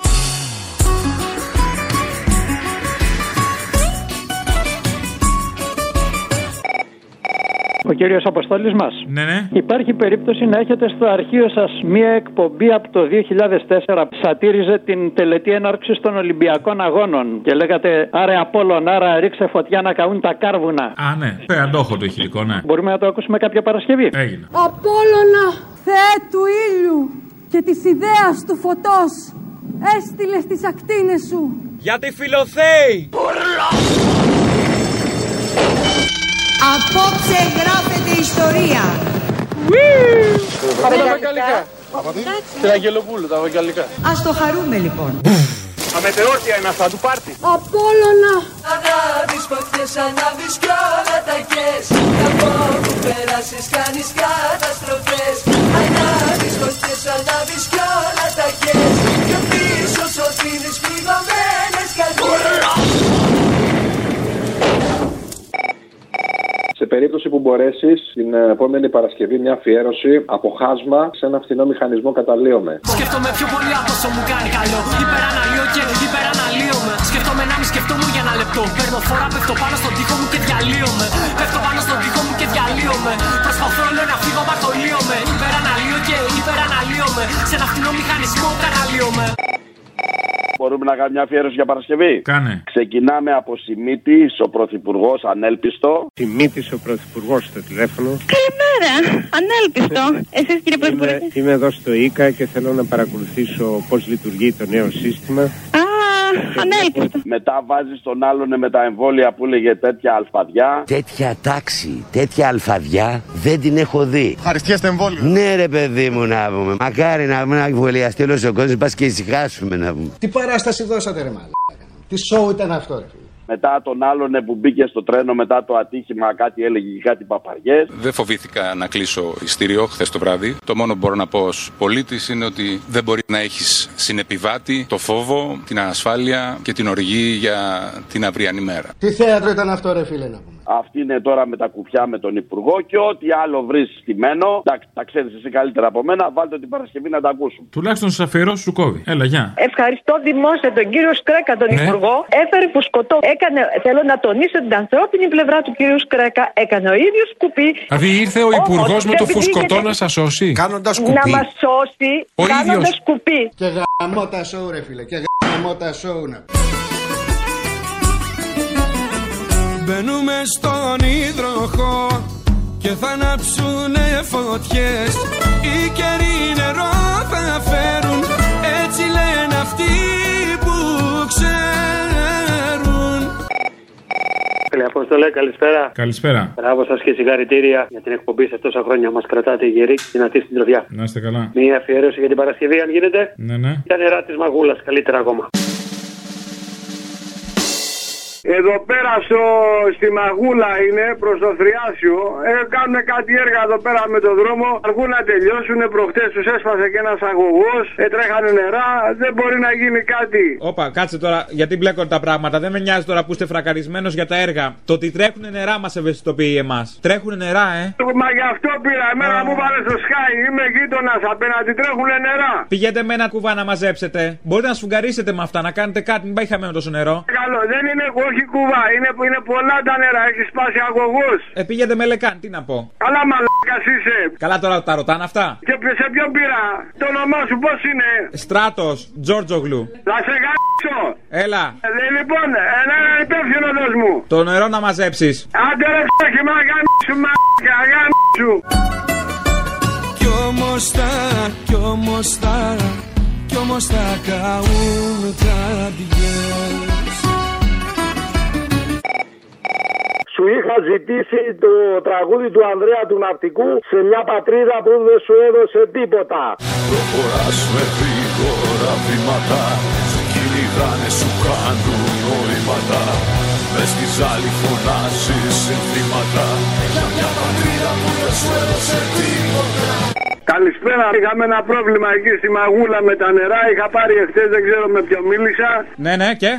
S38: Ο κύριος Αποστόλης μας.
S21: Ναι, ναι.
S38: Υπάρχει περίπτωση να έχετε στο αρχείο σας μία εκπομπή από το 2004 που σατήριζε την τελετή έναρξης των Ολυμπιακών Αγώνων και λέγατε άρε Απόλλων, άρα ρίξε φωτιά να καούν τα κάρβουνα.
S21: Α, ναι. Πέρα αντόχο το ηχητικό, ναι.
S38: Μπορούμε να το ακούσουμε κάποια Παρασκευή;
S21: Έγινε.
S39: Απόλλωνα, Θεέ του ήλιου και της ιδέας του φωτός, έστειλε στις ακτίνες σου.
S36: Για τη Φιλοθέη!
S39: Απόψε γράφεται ιστορία.
S36: Από τα Βαγγαλικά. Την Αγγελοπούλου, τα Βαγγαλικά.
S39: Ας το χαρούμε λοιπόν.
S6: Αμετεόρτια είναι αυτά του πάρτι.
S39: Απόλλωνα.
S28: Ανάβεις φωτιές, ανάβεις κι όλα τα κες Από που πέρασεις κάνεις καταστροφές Ανάβεις φωτιές, ανάβεις κι όλα τα κες Και πίσω σωτήνεις πληγωμένες
S32: περίπτωση που μπορέσεις την επόμενη Παρασκευή μια αφιέρωση από χάσμα σε ένα φθηνό μηχανισμό καταλύομαι.
S28: Σκέφτομαι πιο πολύ από όσο μου κάνει καλό. Υπεραναλύω και υπεραναλύομαι. Σκέφτομαι να μη σκεφτόμουν για ένα λεπτό. Παίρνω φορά, πέφτω πάνω στον τοίχο μου και διαλύομαι. Πέφτω πάνω στον τοίχο μου και διαλύομαι. Προσπαθώ λέω να φύγω, μα κολλείομαι. Υπεραναλύω και υπεραναλύομαι. Σε ένα φθηνό μηχανισμό καταλύομαι.
S40: Μπορούμε να κάνουμε μια αφιέρωση για Παρασκευή;
S21: Κάνε.
S40: Ξεκινάμε από Σιμίτη, ο Πρωθυπουργός, ανέλπιστο.
S41: Σιμίτη, ο Πρωθυπουργός στο τηλέφωνο.
S42: Καλημέρα. Ανέλπιστο. Εσείς κύριε Πρωθυπουργέ.
S41: Είμαι, είμαι εδώ στο ΙΚΑ και θέλω να παρακολουθήσω πώς λειτουργεί το νέο σύστημα.
S42: Α, ανέλπιστο.
S40: Μετά βάζεις τον άλλον με τα εμβόλια που έλεγε τέτοια αλφαδιά.
S43: Τέτοια τάξη, τέτοια αλφαδιά δεν την έχω δει.
S41: Ευχαριστιέστε εμβόλιο.
S43: Ναι, ρε παιδί μου να πούμε. Μακάρι να μην εμβολιαστεί όλος ο κόσμος, πας και ησυχάσουμε να πούμε.
S41: Τι παράσταση δώσατε, ρε μάλλον. Τι σοου ήταν αυτό, ρε φίλε.
S40: Μετά τον άλλον που μπήκε στο τρένο μετά το ατύχημα, κάτι έλεγε και κάτι παπαριές.
S44: Δεν φοβήθηκα να κλείσω ειστήριο χθες το βράδυ. Το μόνο που μπορώ να πω ως πολίτης είναι ότι δεν μπορεί να έχεις συνεπιβάτη το φόβο, την ανασφάλεια και την οργή για την αυριανή μέρα.
S41: Τι θέατρο ήταν αυτό, ρε φίλε, να πούμε;
S40: Αυτή είναι τώρα με τα κουφιά με τον Υπουργό και ό,τι άλλο βρεις στημένο. Εντάξει, τα ξέρεις εσύ καλύτερα από μένα. Βάλτε την Παρασκευή να τα ακούσουμε.
S21: Τουλάχιστον στι αφιερώσει σου κόβει. Έλα, γεια.
S45: Ευχαριστώ δημόσια τον κύριο Σκρέκα, τον
S21: Ναι.
S45: Υπουργό. Έφερε φουσκωτό. Έκανε, θέλω να τονίσω την ανθρώπινη πλευρά του κύριου Σκρέκα. Έκανε ο ίδιος κουπί.
S21: Δηλαδή ήρθε ο
S45: Όμως,
S21: υπουργός με το
S45: επειδή
S21: φουσκωτό
S45: είχε-
S21: να σας σώσει. Κάνοντας
S45: Να μας σώσει
S21: Ο
S45: κάνοντας
S21: ίδιος.
S45: κουπί.
S41: Και γαμώ τα σοου, ρε φίλε. Και γαμώ τα σοου, να
S28: Μπαίνουμε στον υδροχό και θα ανάψουνε φωτιές Οι καιροί νερό θα φέρουν έτσι λένε αυτοί που ξέρουν
S38: Κύριε Απόστολε, καλησπέρα.
S21: Καλησπέρα.
S38: Μπράβο σας και συγχαρητήρια για την εκπομπή σας τόσα χρόνια. Μας κρατάτε γεροί και δυνατοί στην τροφιά.
S21: Να είστε καλά.
S38: Μία αφιέρωση για την Παρασκευή, αν γίνεται.
S21: Ναι, ναι.
S38: Τα νερά της μαγούλας, καλύτερα ακόμα.
S46: Εδώ πέρα στο, στη Μαγούλα είναι προς το Θριάσιο. Ε, κάνουν κάτι έργα εδώ πέρα με το δρόμο. Αργούν να τελειώσουν. Προχτές τους έσπασε και ένας αγωγός. Ε, τρέχανε νερά. Δεν μπορεί να γίνει κάτι.
S21: Όπα, κάτσε τώρα, γιατί μπλέκονται τα πράγματα. Δεν με νοιάζει τώρα που είστε φρακαρισμένος για τα έργα. Το ότι τρέχουν νερά μας ευαισθητοποιεί εμάς. Τρέχουν νερά, ε.
S46: Μα γι' αυτό πήρα. Εμένα μου βάλε στο Sky. Είμαι γείτονας απέναντι. Τρέχουν νερά.
S21: Πηγαίνετε με ένα κουβά να μαζέψετε. Μπορείτε να σφουγγαρίσετε με αυτά, να κάνετε κάτι, μην πάει χαμένο τόσο νερό.
S46: Καλό, δεν είναι όχι κουβά. Είναι, είναι πολλά τα νερά. Έχεις σπάσει αγωγό.
S21: Ε, πήγαινε με λεκάν, τι να πω.
S46: Καλά μαλάκας είσαι.
S21: Καλά τώρα τα ρωτάνε αυτά.
S46: Και σε ποιον πήρα; Το όνομά σου πώς είναι;
S21: Στράτος, Τζόρτζογλου.
S46: Θα σε γάμψω.
S21: Έλα.
S46: Ε, λοιπόν, ένα υπεύθυνο δώσ' μου.
S21: Το νερό να μαζέψεις.
S46: Άντε ρε φτώχη, μα γάμψου, μα γάμψου.
S28: Κι όμως θα, κι όμως θα, κι όμως θα καούν καρδιές
S46: Σου είχα ζητήσει το τραγούδι του Ανδρέα του Ναυτικού σε μια πατρίδα που δεν σου έδωσε τίποτα.
S47: Προχωράς με γρήγορα βήματα Σε κυνηγάνε σου κάνουν νοήματα Μες στη ζάλη φωνάζεις συνθήματα Για μια πατρίδα που δεν σου έδωσε τίποτα
S46: Καλησπέρα. Είχαμε ένα πρόβλημα εκεί στη Μαγούλα με τα νερά. Είχα πάρει εχθές, δεν ξέρω με ποιο μίλησα.
S21: Ναι, ναι, και;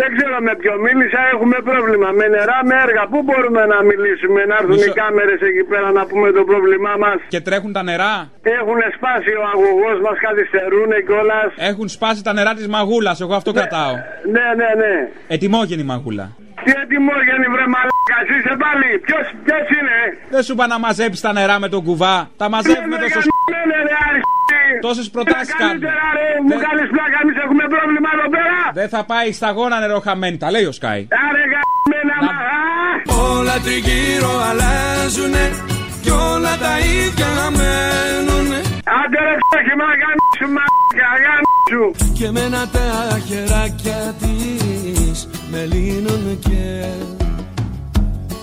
S46: Δεν ξέρω με ποιο μίλησα. Έχουμε πρόβλημα με νερά, με έργα. Πού μπορούμε να μιλήσουμε, να έρθουν
S21: Μισό-
S46: οι κάμερες εκεί πέρα να πούμε το πρόβλημά μας.
S21: Και τρέχουν τα νερά;
S46: Έχουν σπάσει ο αγωγός μας, καθυστερούν κιόλας.
S21: Έχουν σπάσει τα νερά της μαγούλας. Εγώ αυτό κρατάω.
S46: Ναι, ναι, ναι.
S21: Ετοιμόγενη μαγούλα.
S46: Τι ετοιμόγενη βρε μαλάκα, είσαι πάλι. Ποιος, ποιος είναι;
S21: Δεν σου είπα να μαζέψεις τα νερά με τον κουβά. Τα μαζεύουμε
S46: Ναι,
S21: τόσο.
S46: ναι, ρε, αρχή.
S21: Τόσες προτάσεις κάνουμε.
S46: Καλύτερα ρε, μου κάνεις πλάκα, εμείς έχουμε πρόβλημα εδώ πέρα.
S21: Δεν θα πάει σταγόνα νερό χαμένη. Τα λέει ο Σκάι.
S46: Άρε γαμμένα μα.
S28: Όλα τριγύρω αλλάζουνε κι όλα τα ίδια μένουνε
S46: Άντε ρε φτώχη, μα γαμίσου, μα γαμίσου.
S28: Και μένα τα χεράκια της με λύνουν και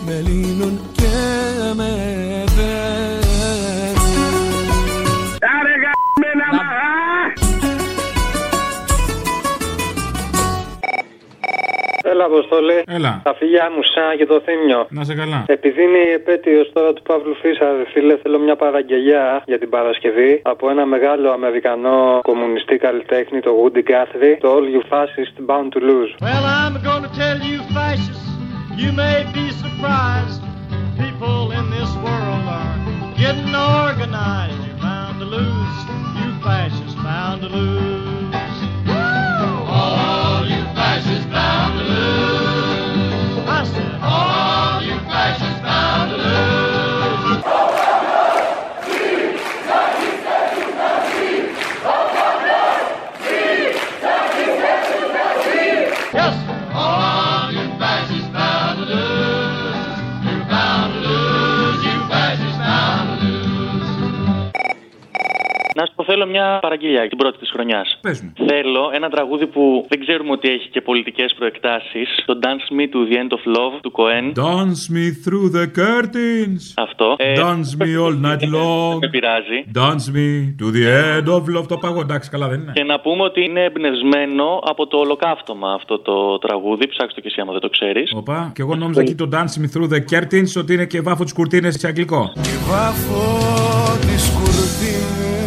S28: με λύνουν και με
S38: Έλα, Αποστολή.
S21: Έλα.
S38: Τα φιλιά μου, σαν και το θύμιο.
S21: Να σε καλά.
S38: Επειδή είναι η επέτειος τώρα του Παύλου Φίσα, ρε φίλε, θέλω μια παραγγελιά για την Παρασκευή από ένα μεγάλο Αμερικανό κομμουνιστή καλλιτέχνη, το Woody Guthrie, το All You Fascist Bound to Lose.
S48: Well, I'm gonna tell you, fascists, you may be surprised. People
S38: Getting organized, you're bound to lose. You fascists bound to lose. All you fascists bound to lose. I said, all you fascists bound to lose.
S46: Θέλω μια παραγγελιά την πρώτη της χρονιάς.
S21: Πες μου.
S46: Θέλω ένα τραγούδι που δεν ξέρουμε ότι έχει και πολιτικές προεκτάσεις. Το Dance Me to the End of Love του Cohen.
S21: Dance me through the curtains.
S46: Αυτό. Ε,
S21: Dance me all night long.
S46: με πειράζει.
S21: Dance me to the end of love. Το παγώ, εντάξει, καλά δεν είναι.
S46: Και να πούμε ότι είναι εμπνευσμένο από το ολοκαύτωμα αυτό το τραγούδι. Ψάξτε το και εσύ άμα δεν το ξέρεις.
S21: Οπα, και εγώ νόμιζα εκεί το Dance me through the curtains ότι είναι και βάφο της κουρτίνε σε αγγλικό.
S47: Βάφω τις κουρτίνες
S46: Στο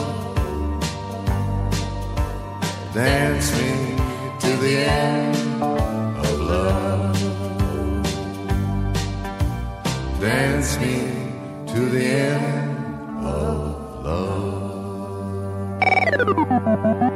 S47: Dance me to the end of love. Dance me to the end of love.